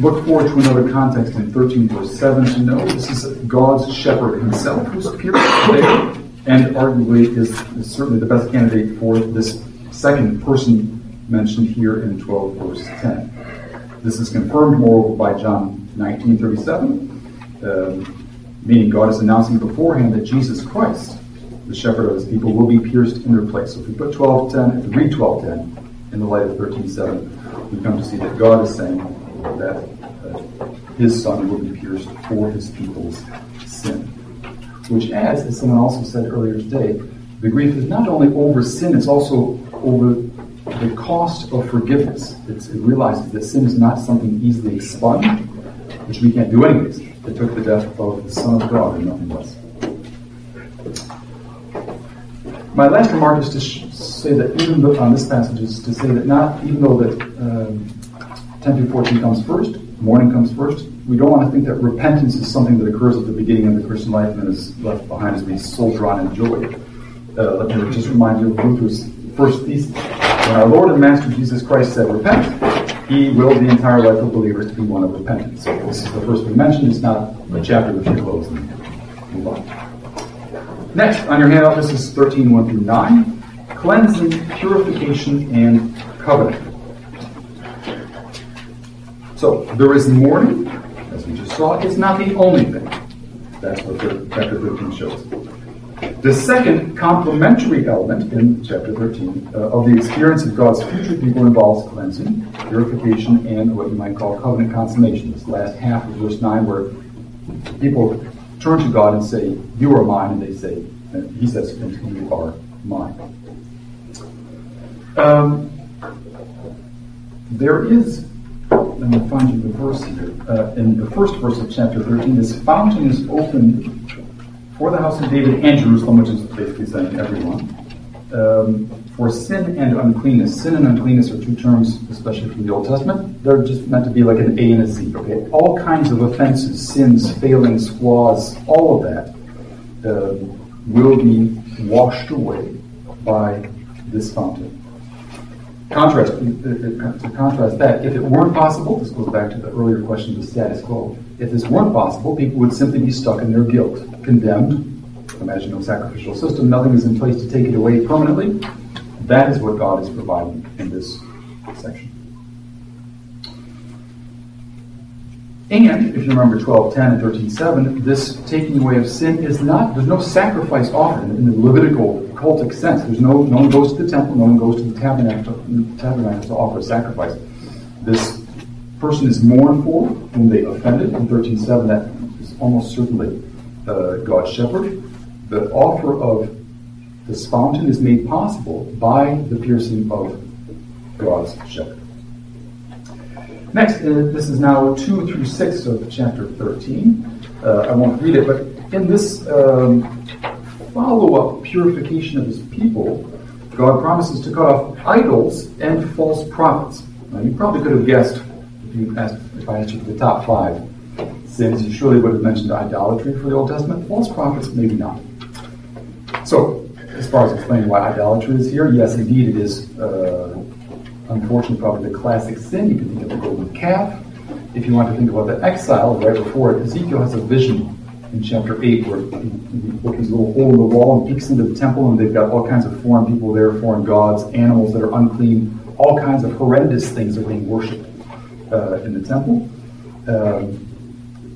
look forward to another context in 13 verse 7 to know this is God's shepherd himself who's appeared there, and arguably is, is certainly the best candidate for this second person mentioned here in 12 verse 10. This is confirmed, moreover, by John 19:37, uh, meaning God is announcing beforehand that Jesus Christ, the shepherd of his people, will be pierced in their place. So if we put 12:10, if we read 12:10 in the light of 13:7, we come to see that God is saying that uh, his son will be pierced for his people's sin. Which adds, as someone also said earlier today, the grief is not only over sin, it's also over the cost of forgiveness. It's, it realizes that sin is not something easily expunged, which we can't do anyways. It took the death of the Son of God and nothing less. My last remark is to sh- say that even though, on this passage is to say that not even though that um, 10 through 14 comes first, mourning comes first, we don't want to think that repentance is something that occurs at the beginning of the Christian life and then is left behind as we soldier on in joy. Uh, let me just remind you of Luther's first thesis. When our Lord and Master Jesus Christ said, repent, he willed the entire life of believers to be one of repentance. So this is the first we mentioned. It's not a chapter should close and move on. Next, on your handout, this is 13, 1 through 9. cleansing, purification, and covenant. So there is mourning, we just not the only thing. That's what chapter 13 shows. The second complementary element in chapter 13 uh, of the experience of God's future people involves cleansing, purification, and what you might call covenant consummation. This last half of verse 9, where people turn to God and say, You are mine, and they say, and He says You are mine. Um, there is, let me find you the verse here. Uh, in the first verse of chapter 13, this fountain is open for the house of David and Jerusalem, which is basically saying everyone, um, for sin and uncleanness. Sin and uncleanness are two terms, especially from the Old Testament. They're just meant to be like an A and a Z. Okay, all kinds of offenses, sins, failings, flaws, all of that uh, will be washed away by this fountain. Contrast uh, uh, to contrast that, if it weren't possible, this goes back to the earlier question of the status quo. If this weren't possible, people would simply be stuck in their guilt, condemned. Imagine no sacrificial system, nothing is in place to take it away permanently. That is what God is providing in this section. And if you remember 12:10 and 13:7, this taking away of sin is not there's no sacrifice offered in the Levitical cultic sense. There's no no one goes to the temple, no one goes to the tabernacle, tabernacle to offer a sacrifice. This person is mourned for whom they offended in 13:7. That is almost certainly uh, God's shepherd. The offer of this fountain is made possible by the piercing of God's shepherd. Next, uh, this is now 2 through 6 of chapter 13. Uh, I won't read it, but in this um, follow up purification of his people, God promises to cut off idols and false prophets. Now, you probably could have guessed if, you asked, if I for the top five sins, you surely would have mentioned idolatry for the Old Testament. False prophets, maybe not. So, as far as explaining why idolatry is here, yes, indeed, it is. Uh, unfortunately, probably the classic sin. You can think of the golden calf. If you want to think about the exile, right before it, Ezekiel has a vision in chapter 8 where he, a little hole in the wall and peeks into the temple, and they've got all kinds of foreign people there, foreign gods, animals that are unclean, all kinds of horrendous things are being worshipped uh, in the temple. Um,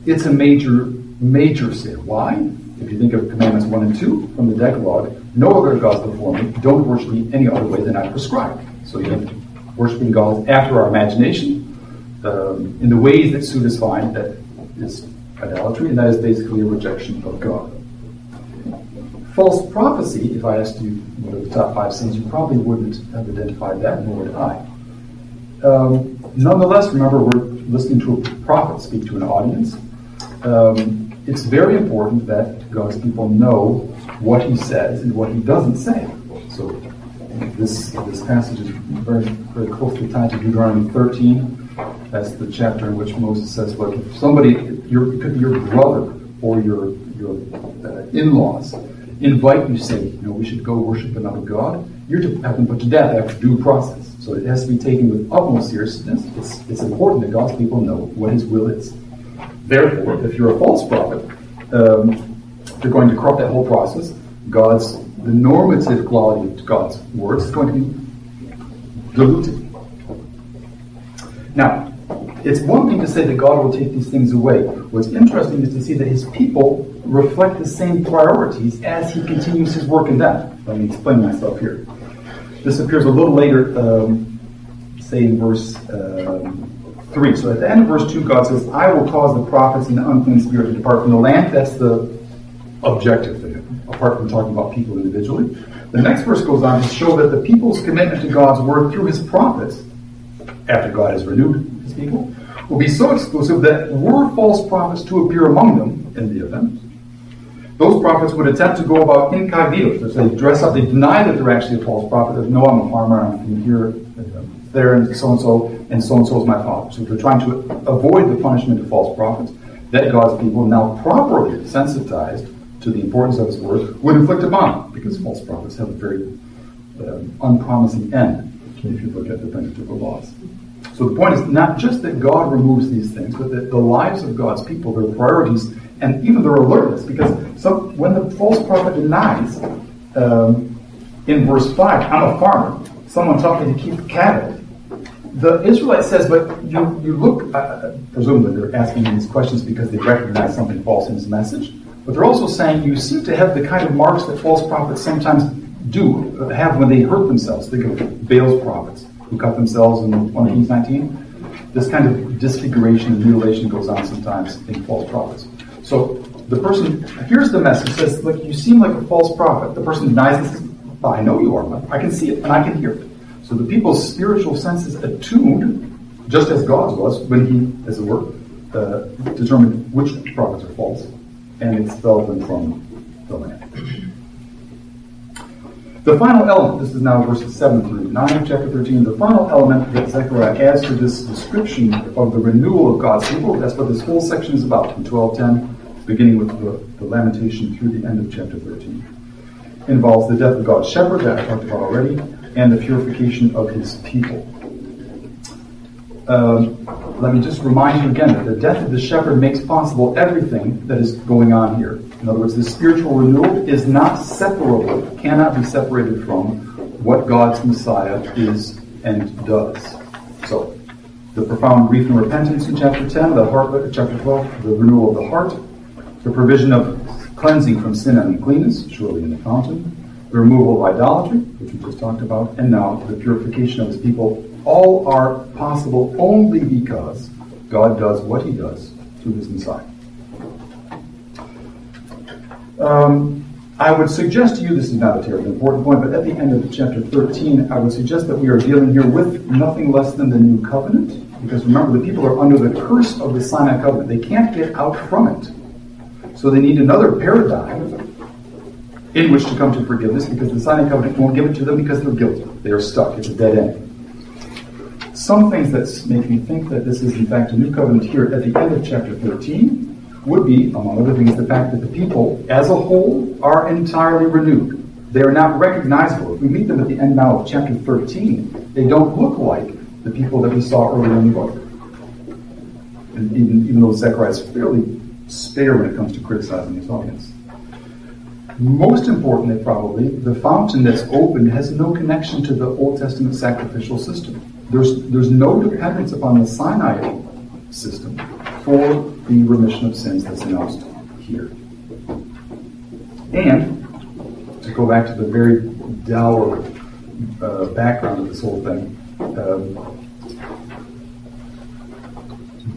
it's a major, major sin. Why? If you think of commandments 1 and 2 from the Decalogue, no other gods before me, don't worship me any other way than I prescribe. So you have worshiping gods after our imagination, um, in the ways that suit us fine, that is idolatry, and that is basically a rejection of God. False prophecy, if I asked you what are the top five sins, you probably wouldn't have identified that, nor would I. Um, nonetheless, remember, we're listening to a prophet speak to an audience. Um, it's very important that God's people know what he says and what he doesn't say. So this this passage is very very closely tied to Deuteronomy 13. That's the chapter in which Moses says, "Look, if somebody, your, your brother or your your uh, in-laws, invite you, say, you know, we should go worship another god. You're to have them put to death after due process. So it has to be taken with utmost seriousness. It's, it's important that God's people know what His will is. Therefore, if you're a false prophet, um, you're going to corrupt that whole process. God's the normative quality of God's words is going to be diluted. Now, it's one thing to say that God will take these things away. What's interesting is to see that his people reflect the same priorities as he continues his work in them. Let me explain myself here. This appears a little later, um, say in verse um, 3. So at the end of verse 2, God says, I will cause the prophets and the unclean spirit to depart from the land. That's the objective apart from talking about people individually. The next verse goes on to show that the people's commitment to God's word through his prophets, after God has renewed his people, will be so exclusive that were false prophets to appear among them in the event, those prophets would attempt to go about incognito. So they dress up, they deny that they're actually a false prophet. They no, I'm a farmer, I'm here, there, and so and so, and so and so is my father. So they're trying to avoid the punishment of false prophets that God's people, now properly sensitized to the importance of his word, would inflict upon them, because false prophets have a very um, unpromising end if you look at the Pentateuch laws. So the point is not just that God removes these things, but that the lives of God's people, their priorities, and even their alertness, because some, when the false prophet denies um, In verse 5, I'm a farmer. Someone taught me to keep cattle. The Israelite says, but you, you look, uh, presumably they're asking these questions because they recognize something false in his message, but they're also saying you seem to have the kind of marks that false prophets sometimes do have when they hurt themselves. Think of Baal's prophets who cut themselves in 1 Kings 19. This kind of disfiguration and mutilation goes on sometimes in false prophets. So the person hears the message, says, Look, you seem like a false prophet. The person denies says, well, I know you are. but I can see it and I can hear it. So the people's spiritual senses attuned, just as God's was when he, as it were, uh, determined which prophets are false and expelled them from the land. The final element, this is now verses 7 through 9 of chapter 13, the final element that Zechariah adds to this description of the renewal of God's people, that's what this whole section is about in 1210, beginning with the, the lamentation through the end of chapter 13. Involves the death of God's shepherd, that I talked about already, and the purification of his people. Um, let me just remind you again that the death of the shepherd makes possible everything that is going on here. In other words, the spiritual renewal is not separable, cannot be separated from what God's Messiah is and does. So, the profound grief and repentance in chapter 10, the heart, chapter 12, the renewal of the heart, the provision of cleansing from sin and uncleanness, surely in the fountain, the removal of idolatry, which we just talked about, and now the purification of his people, all are possible only because God does what he does through his Messiah. Um, I would suggest to you, this is not a terribly important point, but at the end of chapter 13, I would suggest that we are dealing here with nothing less than the new covenant. Because remember, the people are under the curse of the Sinai covenant. They can't get out from it. So they need another paradigm in which to come to forgiveness because the Sinai covenant won't give it to them because they're guilty. They are stuck. It's a dead end. Some things that make me think that this is in fact a new covenant here at the end of chapter 13 would be, among other things, the fact that the people as a whole are entirely renewed. They are not recognizable. If we meet them at the end now of chapter 13, they don't look like the people that we saw earlier in the book. And even, even though Zechariah is fairly spare when it comes to criticizing his audience. Most importantly, probably, the fountain that's opened has no connection to the Old Testament sacrificial system. There's, there's no dependence upon the Sinai system for the remission of sins that's announced here. And, to go back to the very dour uh, background of this whole thing, um,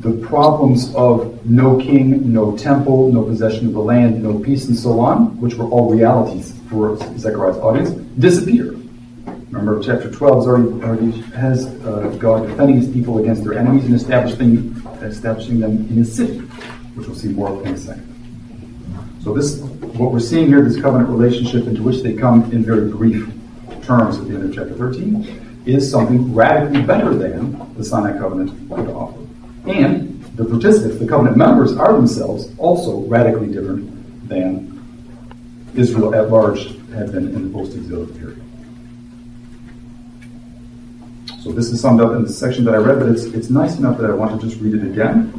the problems of no king, no temple, no possession of the land, no peace, and so on, which were all realities for Zechariah's audience, disappear. Remember, chapter 12 already, already has uh, God defending his people against their enemies and establishing establishing them in his city, which we'll see more of in a second. So this, what we're seeing here, this covenant relationship into which they come in very brief terms at the end of chapter 13, is something radically better than the Sinai covenant could offer. And the participants, the covenant members, are themselves also radically different than Israel at large had been in the post-exilic period. So this is summed up in the section that I read, but it's, it's nice enough that I want to just read it again.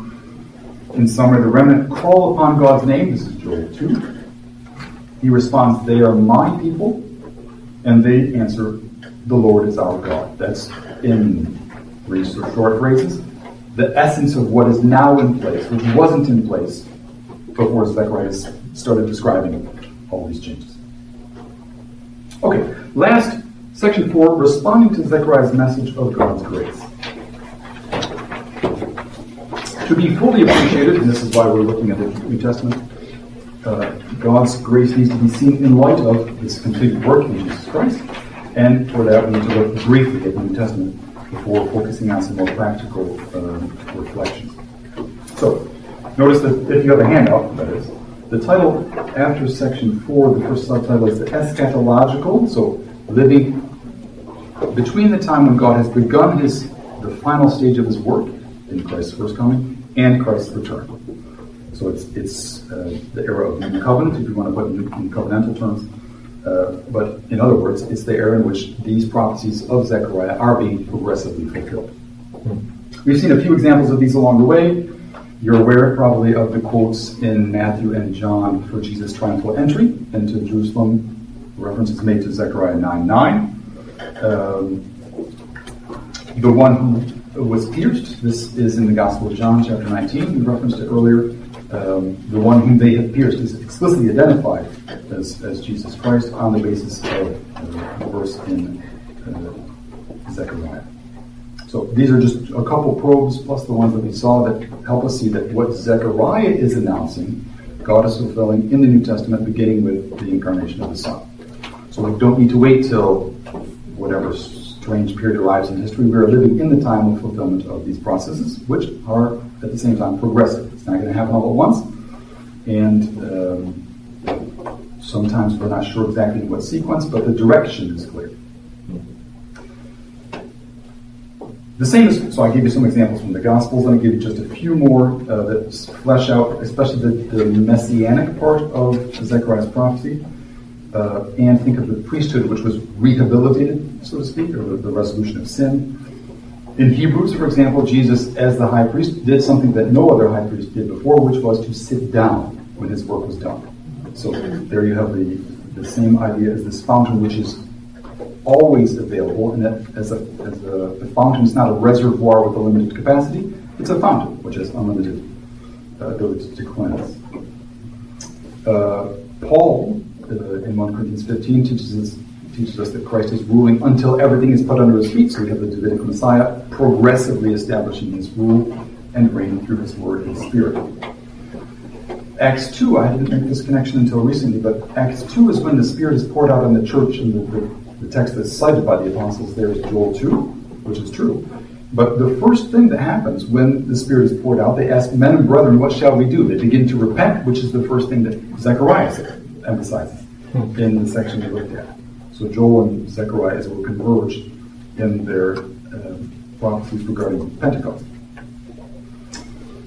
In summary, the remnant call upon God's name. This is Joel 2. He responds, They are my people. And they answer, The Lord is our God. That's in three short phrases. The essence of what is now in place, which wasn't in place before Zechariah started describing all these changes. Okay, last Section 4, responding to Zechariah's message of God's grace. To be fully appreciated, and this is why we're looking at the New Testament, uh, God's grace needs to be seen in light of this completed work in Jesus Christ. And for that, we need to look briefly at the New Testament before focusing on some more practical uh, reflections. So, notice that if you have a handout, that is, the title after section 4, the first subtitle is the eschatological, so living between the time when God has begun his the final stage of his work in Christ's first coming and Christ's return. So it's it's uh, the era of the new covenant, if you want to put it in, covenantal terms. Uh, but in other words, it's the era in which these prophecies of Zechariah are being progressively fulfilled. We've seen a few examples of these along the way. You're aware probably of the quotes in Matthew and John for Jesus' triumphal entry into Jerusalem reference is made to Zechariah 9 9. Um, the one who was pierced, this is in the Gospel of John, chapter 19, we referenced it earlier. Um, the one whom they have pierced is explicitly identified as, as Jesus Christ on the basis of uh, the verse in uh, Zechariah. So these are just a couple probes plus the ones that we saw that help us see that what Zechariah is announcing, God is fulfilling in the New Testament, beginning with the incarnation of the Son. So we don't need to wait till whatever strange period arrives in history. We are living in the time of fulfillment of these processes, which are at the same time progressive. It's not going to happen all at once, and um, sometimes we're not sure exactly what sequence, but the direction is clear. The same is, so I gave you some examples from the Gospels. Let me give you just a few more uh, that flesh out, especially the, the messianic part of Zechariah's prophecy. Uh, and think of the priesthood, which was rehabilitated, so to speak, or the, resolution of sin. In Hebrews, for example, Jesus, as the high priest, did something that no other high priest did before, which was to sit down when his work was done. So there you have the, the same idea as this fountain, which is always available, and that as a, as a the fountain is not a reservoir with a limited capacity, it's a fountain which has unlimited uh, ability to cleanse. Uh, Paul, uh, in 1 Corinthians 15, teaches us, teaches us that Christ is ruling until everything is put under his feet. So we have the Davidic Messiah progressively establishing his rule and reign through his word and spirit. Acts 2, I didn't make this connection until recently, but Acts 2 is when the Spirit is poured out on the church, and the, the, the text that's cited by the apostles there is Joel 2, which is true. But the first thing that happens when the Spirit is poured out, they ask men and brethren, what shall we do? They begin to repent, which is the first thing that Zechariah emphasizes in the section we looked at. So Joel and Zechariah, will converge in their uh, prophecies regarding Pentecost.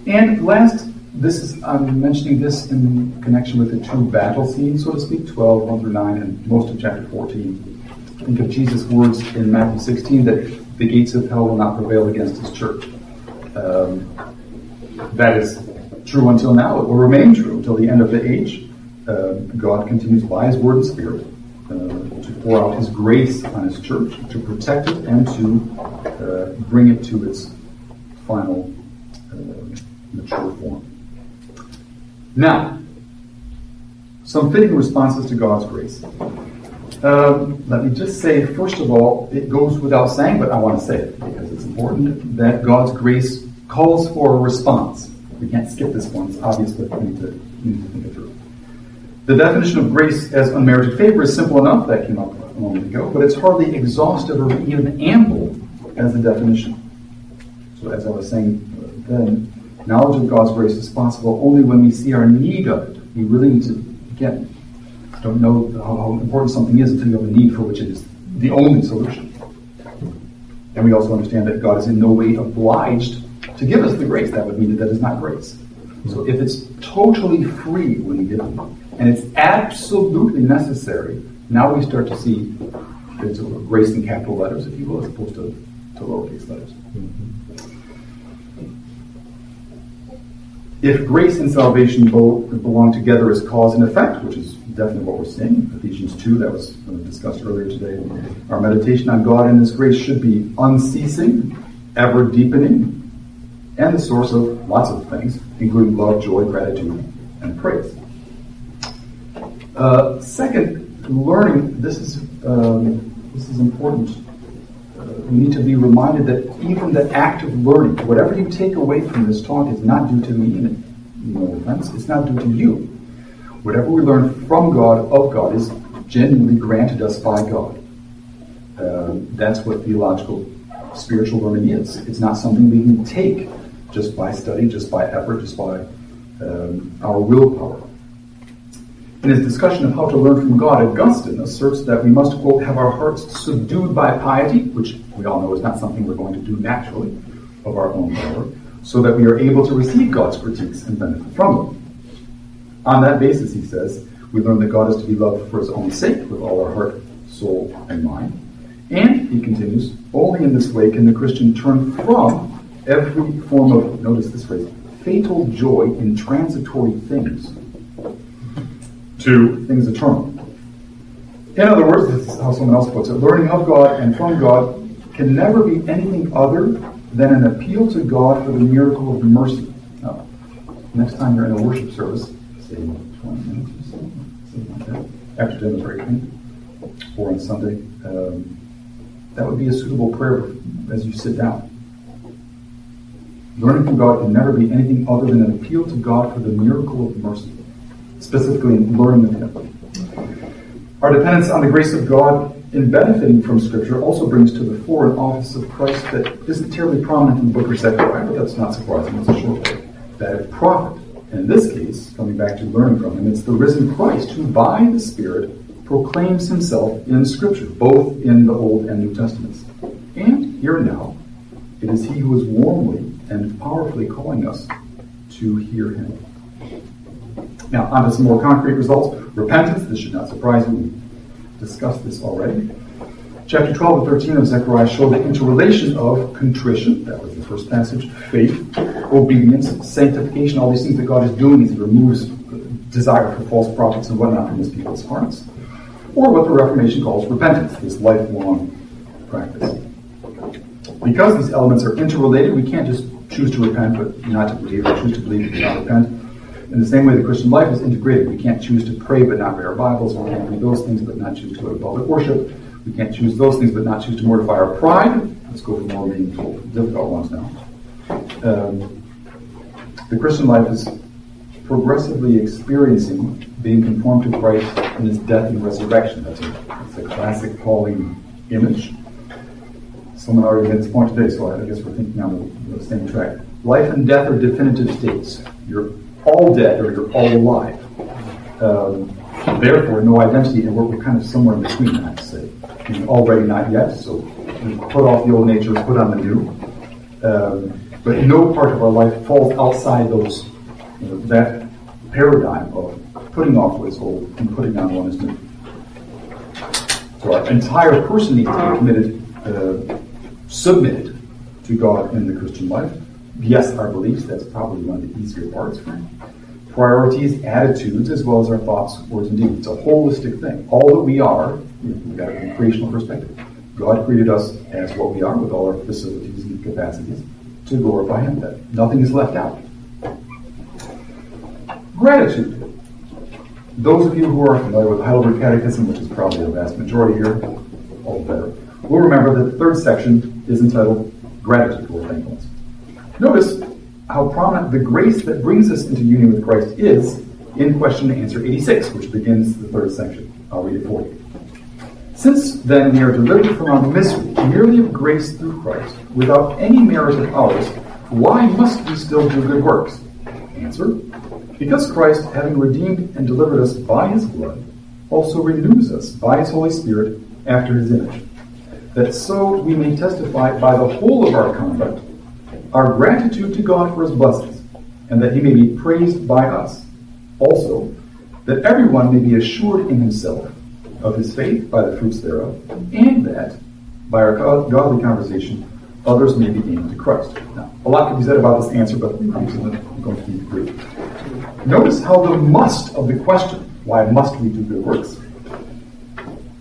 And last, this is I'm mentioning this in connection with the two battle scenes, so to speak, 12, 1 through 9, and most of chapter 14. Think of Jesus' words in Matthew 16 that the gates of hell will not prevail against his church. Um, that is true until now. It will remain true until the end of the age. Uh, God continues by his word and spirit uh, to pour out his grace on his church, to protect it, and to uh, bring it to its final uh, mature form. Now, some fitting responses to God's grace. Um, let me just say, first of all, it goes without saying, but I want to say it because it's important that God's grace calls for a response. We can't skip this one. It's obvious, but we need to, we need to think it through. The definition of grace as unmerited favor is simple enough. That came up a moment ago, but it's hardly exhaustive or even ample as a definition. So, as I was saying uh, then, knowledge of God's grace is possible only when we see our need of it. We really need to, again, don't know how, how important something is until you have a need for which it is the only solution. And we also understand that God is in no way obliged to give us the grace. That would mean that that is not grace. So if it's totally free when given, and it's absolutely necessary, now we start to see it's grace in capital letters, if you will, as opposed to, to lowercase letters. If grace and salvation both belong together as cause and effect, which is definitely what we're seeing, Ephesians 2, that was uh, discussed earlier today, our meditation on God and His grace should be unceasing, ever deepening, and the source of lots of things, including love, joy, gratitude, and praise. Uh, second, learning. This is um, this is important. Uh, we need to be reminded that even the act of learning, whatever you take away from this talk, is not due to me. No offense, it's not due to you. Whatever we learn from God of God is genuinely granted us by God. Uh, that's what theological spiritual learning is. It's not something we can take just by study, just by effort, just by um, our willpower. In his discussion of how to learn from God, Augustine asserts that we must, quote, have our hearts subdued by piety, which we all know is not something we're going to do naturally of our own power, so that we are able to receive God's critiques and benefit from them. On that basis, he says, we learn that God is to be loved for his own sake with all our heart, soul, and mind. And, he continues, only in this way can the Christian turn from every form of, notice this phrase, fatal joy in transitory things to things eternal. In other words, this is how someone else puts it learning of God and from God can never be anything other than an appeal to God for the miracle of mercy. Now, next time you're in a worship service, say 20 minutes or so, something like that, after dinner break, or on Sunday, um, that would be a suitable prayer as you sit down. Learning from God can never be anything other than an appeal to God for the miracle of mercy, specifically in learning of. Our dependence on the grace of God in benefiting from Scripture also brings to the fore an office of Christ that isn't terribly prominent in the book of Zechariah, but that's not surprising. It's a short book. That of prophet. And in this case, coming back to learning from him, it's the risen Christ who, by the Spirit, proclaims himself in Scripture, both in the Old and New Testaments. And here and now, it is he who is warmly and powerfully calling us to hear him. Now, on to some more concrete results. Repentance, this should not surprise you. We discussed this already. Chapter 12 and 13 of Zechariah show the interrelation of contrition, that was the first passage, faith, obedience, sanctification, all these things that God is doing as He removes desire for false prophets and whatnot from His people's hearts. Or what the Reformation calls repentance, this lifelong practice. Because these elements are interrelated, we can't just choose to repent but not to believe, or choose to believe but not repent. In the same way, the Christian life is integrated. We can't choose to pray but not read our Bibles. We can't do those things but not choose to go to public worship. We can't choose those things but not choose to mortify our pride. Let's go for more meaningful, difficult ones now. Um, the Christian life is progressively experiencing being conformed to Christ in his death and resurrection. That's a, that's a classic Pauline image. Someone already made this point today, so I guess we're thinking on the, the same track. Life and death are definitive states. You're all dead or you're all alive. Um, therefore, no identity, and we're, we're, kind of somewhere in between, I'd say. already not yet, so we put off the old nature, put on the new. Um, but no part of our life falls outside those you know, that paradigm of putting off what is old and putting on what is new. So our entire person needs to be committed, uh, submitted to God in the Christian life. Yes, our beliefs, that's probably one of the easier parts, right? Priorities, attitudes, as well as our thoughts, words, and deeds. It's a holistic thing. All that we are, we've got a creational perspective. God created us as what we are with all our facilities and capacities to glorify Him. That nothing is left out. Gratitude. Those of you who are familiar with Heidelberg Catechism, which is probably the vast majority here, all better, will remember that the third section is entitled Gratitude or Thankfulness. Notice how prominent the grace that brings us into union with Christ is in question and answer 86, which begins the third section. I'll read it for you. Since then we are delivered from our misery merely of grace through Christ, without any merit of ours, why must we still do good works? Answer Because Christ, having redeemed and delivered us by his blood, also renews us by his Holy Spirit after his image, that so we may testify by the whole of our conduct our gratitude to God for his blessings, and that he may be praised by us. Also, that everyone may be assured in himself of his faith by the fruits thereof, and that, by our godly conversation, others may be gained to Christ. Now, a lot can be said about this answer, but I'm going to it brief. Notice how the must of the question, why must we do good works,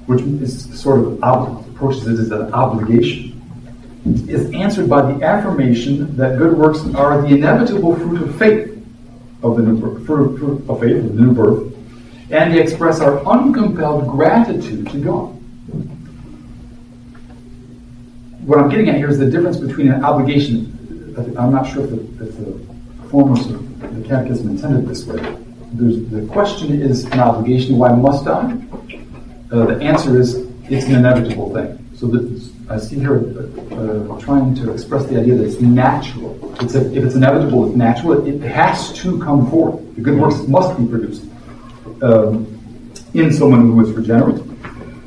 which is sort of approaches it as an obligation, is answered by the affirmation that good works are the inevitable fruit of faith, of the new birth, fruit, fruit of faith, of the new birth, and they express our uncompelled gratitude to God. What I'm getting at here is the difference between an obligation. I'm not sure if the, if the formers of the catechism intended this way. There's, the question is an obligation. Why must I? Uh, the answer is it's an inevitable thing. So the, I see here uh, uh, trying to express the idea that it's natural. It's a, if it's inevitable, it's natural. It, it, has to come forth. The good works must be produced um, in someone who is regenerate.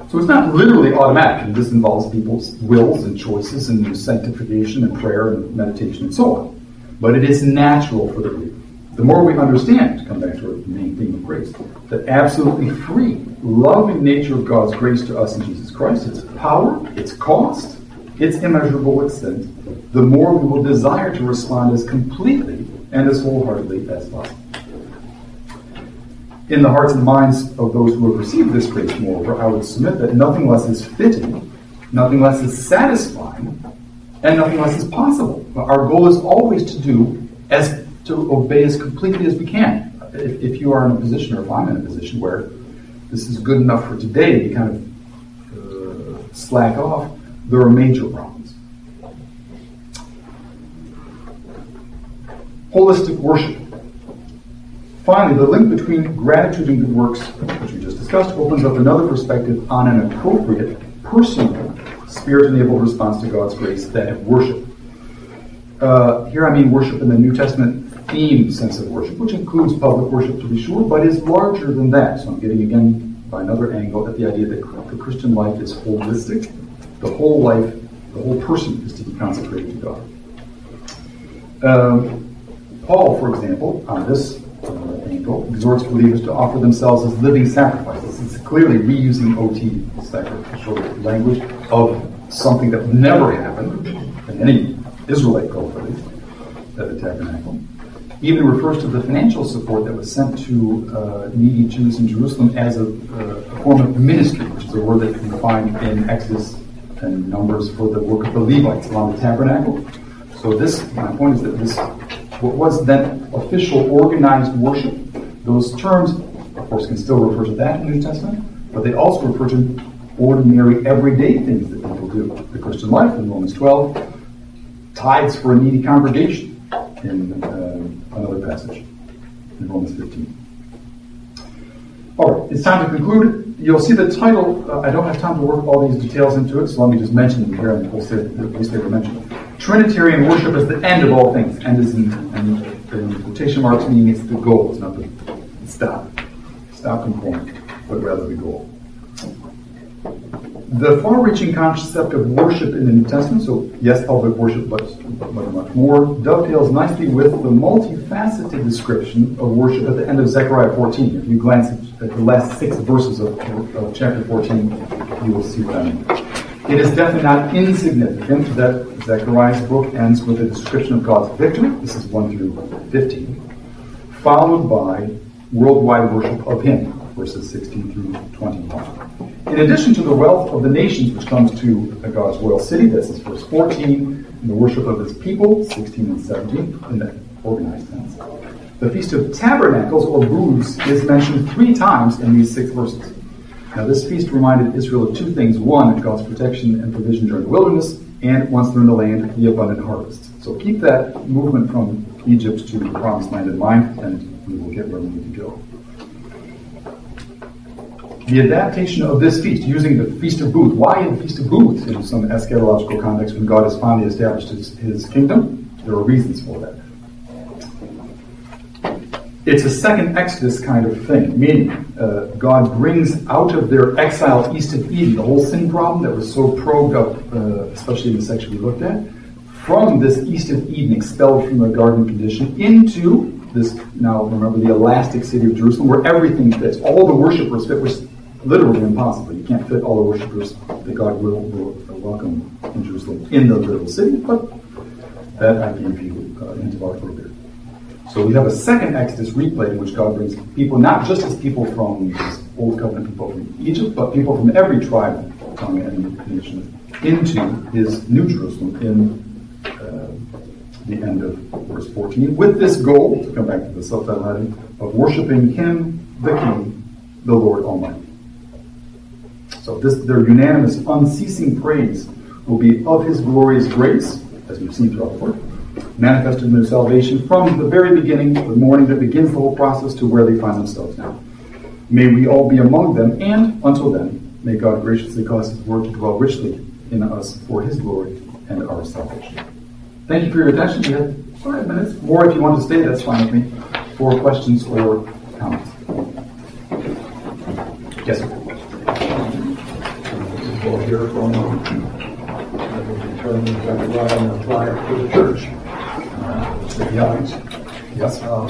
So it's not literally automatic. And this involves people's wills and choices and sanctification and prayer and meditation and so on. But it is natural for the believer. The more we understand, to come back to our main theme of grace, the absolutely free, loving nature of God's grace to us in Jesus Christ, its power, its cost, its immeasurable extent, the more we will desire to respond as completely and as wholeheartedly as possible. In the hearts and minds of those who have received this grace, moreover, I would submit that nothing less is fitting, nothing less is satisfying, and nothing less is possible. Our goal is always to do as to obey as completely as we can. If, if you are in a position, or if I'm in a position where this is good enough for today, you kind of uh, slack off, there are major problems. Holistic worship. Finally, the link between gratitude and good works, which we just discussed, opens up another perspective on an appropriate, personal, spirit enabled response to God's grace, that worship. Uh, here I mean worship in the New Testament theme sense of worship, which includes public worship to be sure, but is larger than that. So I'm getting again by another angle at the idea that the Christian life is holistic. The whole life, the whole person is to be consecrated to God. Um, Paul, for example, on this uh, angle, exhorts believers to offer themselves as living sacrifices. It's clearly reusing OT, sacrificial language, of something that never happened in any Israelite culture, at the tabernacle even refers to the financial support that was sent to uh, needy Jews in Jerusalem as a, uh, a, form of ministry, which is a word that you can find in Exodus and Numbers for the work of the Levites around the tabernacle. So this, my point is that this, what was then official organized worship, those terms, of course, can still refer to that in the New Testament, but they also refer to ordinary, everyday things that people do. The Christian life in Romans 12, tithes for a needy congregation in uh, another passage in Romans 15. All right, it's time to conclude. You'll see the title. Uh, I don't have time to work all these details into it, so let me just mention them here, and we'll say at least they were mentioned. Trinitarian worship is the end of all things. End is in, in, in quotation marks, meaning it's the goal. It's not the stop, stop point, but rather the goal. The far-reaching concept of worship in the New Testament, so yes, public worship, but, but much more, dovetails nicely with the multifaceted description of worship at the end of Zechariah 14. If you glance at the last six verses of, of chapter 14, you will see what I mean. It is definitely not insignificant that Zechariah's book ends with a description of God's victory. This is 1 through 15, followed by worldwide worship of Him, verses 16 through 21. In addition to the wealth of the nations which comes to God's royal city, this is verse 14, and the worship of his people, 16 and 17, in the organized sense. The Feast of Tabernacles, or Booths, is mentioned three times in these six verses. Now, this feast reminded Israel of two things. One, God's protection and provision during the wilderness, and once they're in the land, the abundant harvest. So keep that movement from Egypt to the promised land in mind, and we will get where we need to go. The adaptation of this feast, using the Feast of Booths. Why the Feast of Booths in some eschatological context when God has finally established his, his kingdom? There are reasons for that. It's a second Exodus kind of thing, meaning uh, God brings out of their exile east of Eden the whole sin problem that was so probed up, uh, especially in the section we looked at, from this east of Eden, expelled from the garden condition, into this now remember the elastic city of Jerusalem, where everything fits, all the worshipers fit, which literally impossible. You can't fit all the worshippers that God will, will welcome in Jerusalem in the little city, but that I gave you into our earlier. So we have a second Exodus replay in which God brings people, not just as people from his old covenant people from Egypt, but people from every tribe, tongue, and nation into his new Jerusalem in uh, the end of verse 14, with this goal, to come back to the subtitle heading, of worshiping him, the King, the Lord Almighty. So this, their unanimous, unceasing praise will be of His glorious grace, as we've seen throughout the book, manifested in their salvation from the very beginning, the mourning that begins the whole process, to where they find themselves now. May we all be among them, and until then, may God graciously cause His word to dwell richly in us for His glory and our salvation. Thank you for your attention. We five minutes. More if you want to stay, that's fine with me, for questions or comments. Yes, sir will hear from them that will determine Zechariah and apply it to the church. Uh, the points. Yes. Uh,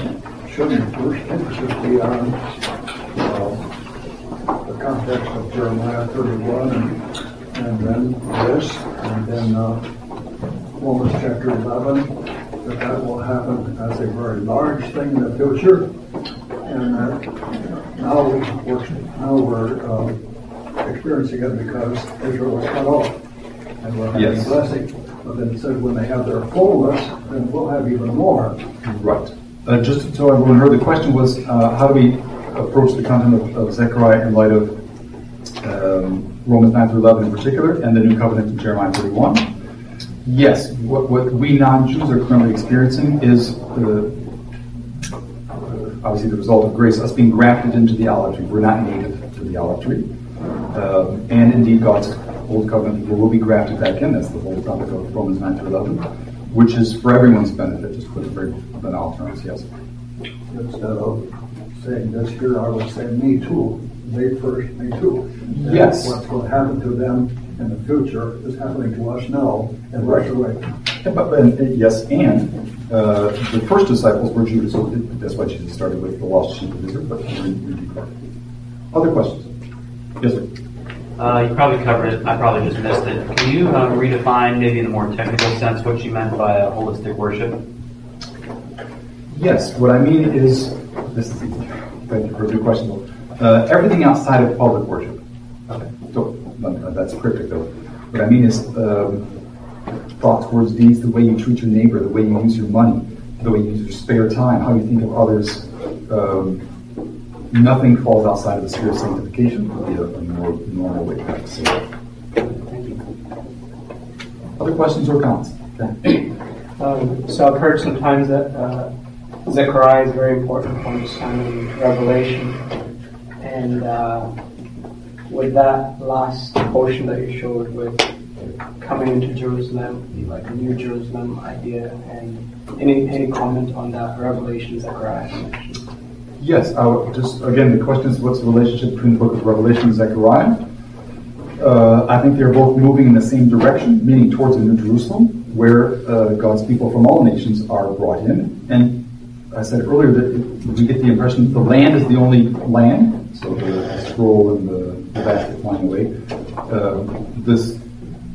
should the first emphasis be on uh, the context of Jeremiah 31 and, and then this, and then uh, Romans chapter 11, that that will happen as a very large thing in the future, and that now we're, now we're, um, experiencing it because Israel was cut off. And we're having Yes. blessing. But then it said when they have their fullness, then we'll have even more. Right. Uh, just so everyone heard, the question was, uh, how do we approach the content of, of Zechariah in light of um, Romans 9 through 11 in particular, and the New Covenant in Jeremiah 31? Yes, what, what we non-Jews are currently experiencing is uh, obviously the result of grace, us being grafted into the olive tree. We're not native to the olive tree. Uh, and indeed, God's old covenant will be grafted back in. That's the whole topic of Romans 9 through 11, which is for everyone's benefit, just put it very banal terms, yes. Instead of saying this here, I would say me too. They first, me too. And Yes. What's going to happen to them in the future is happening to us now and right away. Yeah, But, uh, yes, and uh, the first disciples were Jews, so that's why Jesus started with the lost sheep of Israel, but we- we. Other questions? Yes, sir. Uh, you probably covered it. I probably just missed it. Can you uh, redefine, maybe in a more technical sense, what you meant by a holistic worship? Yes, what I mean is, this is. Thank you for a good question. Uh, everything outside of public worship. Okay. So, that's cryptic though. What I mean is, um, thoughts, words, deeds, the way you treat your neighbor, the way you use your money, the way you use your spare time, how you think of others. Um, nothing falls outside of the sphere of sanctification would be a, a more normal way to say it. Other questions or comments? Okay. Um, so I've heard sometimes that uh, Zechariah is very important for understanding Revelation, and uh, with that last portion that you showed with coming into Jerusalem, like a New Jerusalem idea, and any any comment on that Revelation Zechariah? Yes, would just, again, the question is what's the relationship between the book of Revelation and Zechariah? Uh, I think they're both moving in the same direction, meaning towards a New Jerusalem, where uh, God's people from all nations are brought in. And I said earlier that we get the impression the land is the only land, so the scroll and the, the basket flying away. Um, this,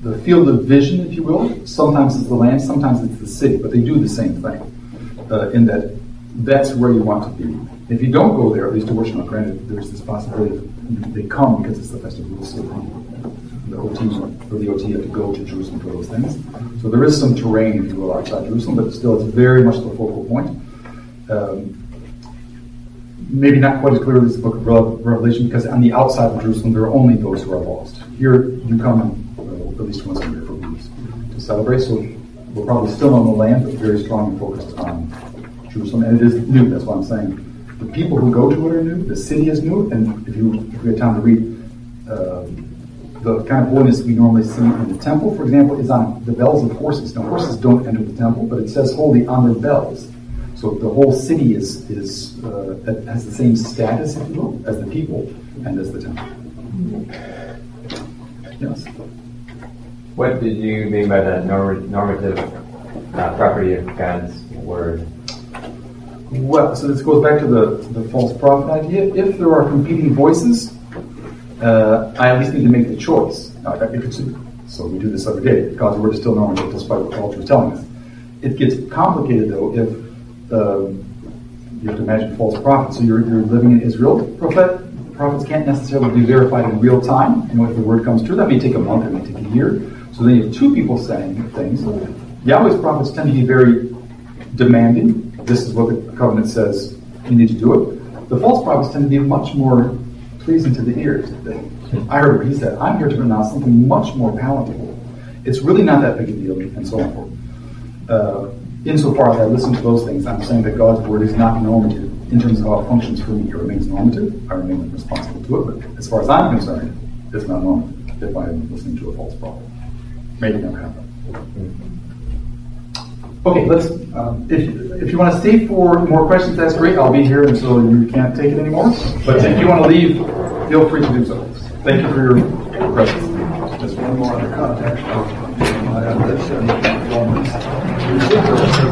the field of vision, if you will, sometimes it's the land, sometimes it's the city, but they do the same thing uh, in that that's where you want to be. If you don't go there, at least to worship, now granted, there's this possibility of they come because it's the festival, so the OT or the OT have to go to Jerusalem for those things. So there is some terrain, if you will, outside Jerusalem, but still it's very much the focal point. Um, maybe not quite as clearly as the book of Revelation, because on the outside of Jerusalem, there are only those who are lost. Here, you come uh, at least once a year for weeks to celebrate. So we're probably still on the land, but very strongly focused on Jerusalem. And it is new, that's what I'm saying the people who go to it are new, the city is new, and if you if we had time to read, um, the kind of holiness we normally see in the temple, for example, is on the bells of horses. Now, horses don't enter the temple, but it says holy on their bells. So the whole city is is uh, has the same status, if you will, as the people and as the temple. Yes. What did you mean by the normative uh, property of God's word? Well, so this goes back to the, the false prophet idea. If there are competing voices, uh, I at least need to make the choice. Now, so we do this every day. God's word is still normative despite what culture is telling us. It gets complicated though if um, you have to imagine false prophets. So you're, you're living in Israel. Prophet, prophets can't necessarily be verified in real time. You know, if the word comes true, that may take a month, it may take a year. So then you have two people saying things. Yahweh's prophets tend to be very demanding. This is what the covenant says you need to do it. The false prophets tend to be much more pleasing to the ears. I heard what he said. I'm here to pronounce something much more palatable. It's really not that big a deal, and so on. Uh, insofar as I listen to those things, I'm saying that God's word is not normative in terms of how it functions for me. It remains normative. I remain responsible to it. But as far as I'm concerned, it's not normative if I'm listening to a false prophet. Maybe never happen. Okay, let's. Um, if if you want to stay for more questions, that's great. I'll be here until you can't take it anymore. But if you want to leave, feel free to do so. Thank you for your presence. Just one more other context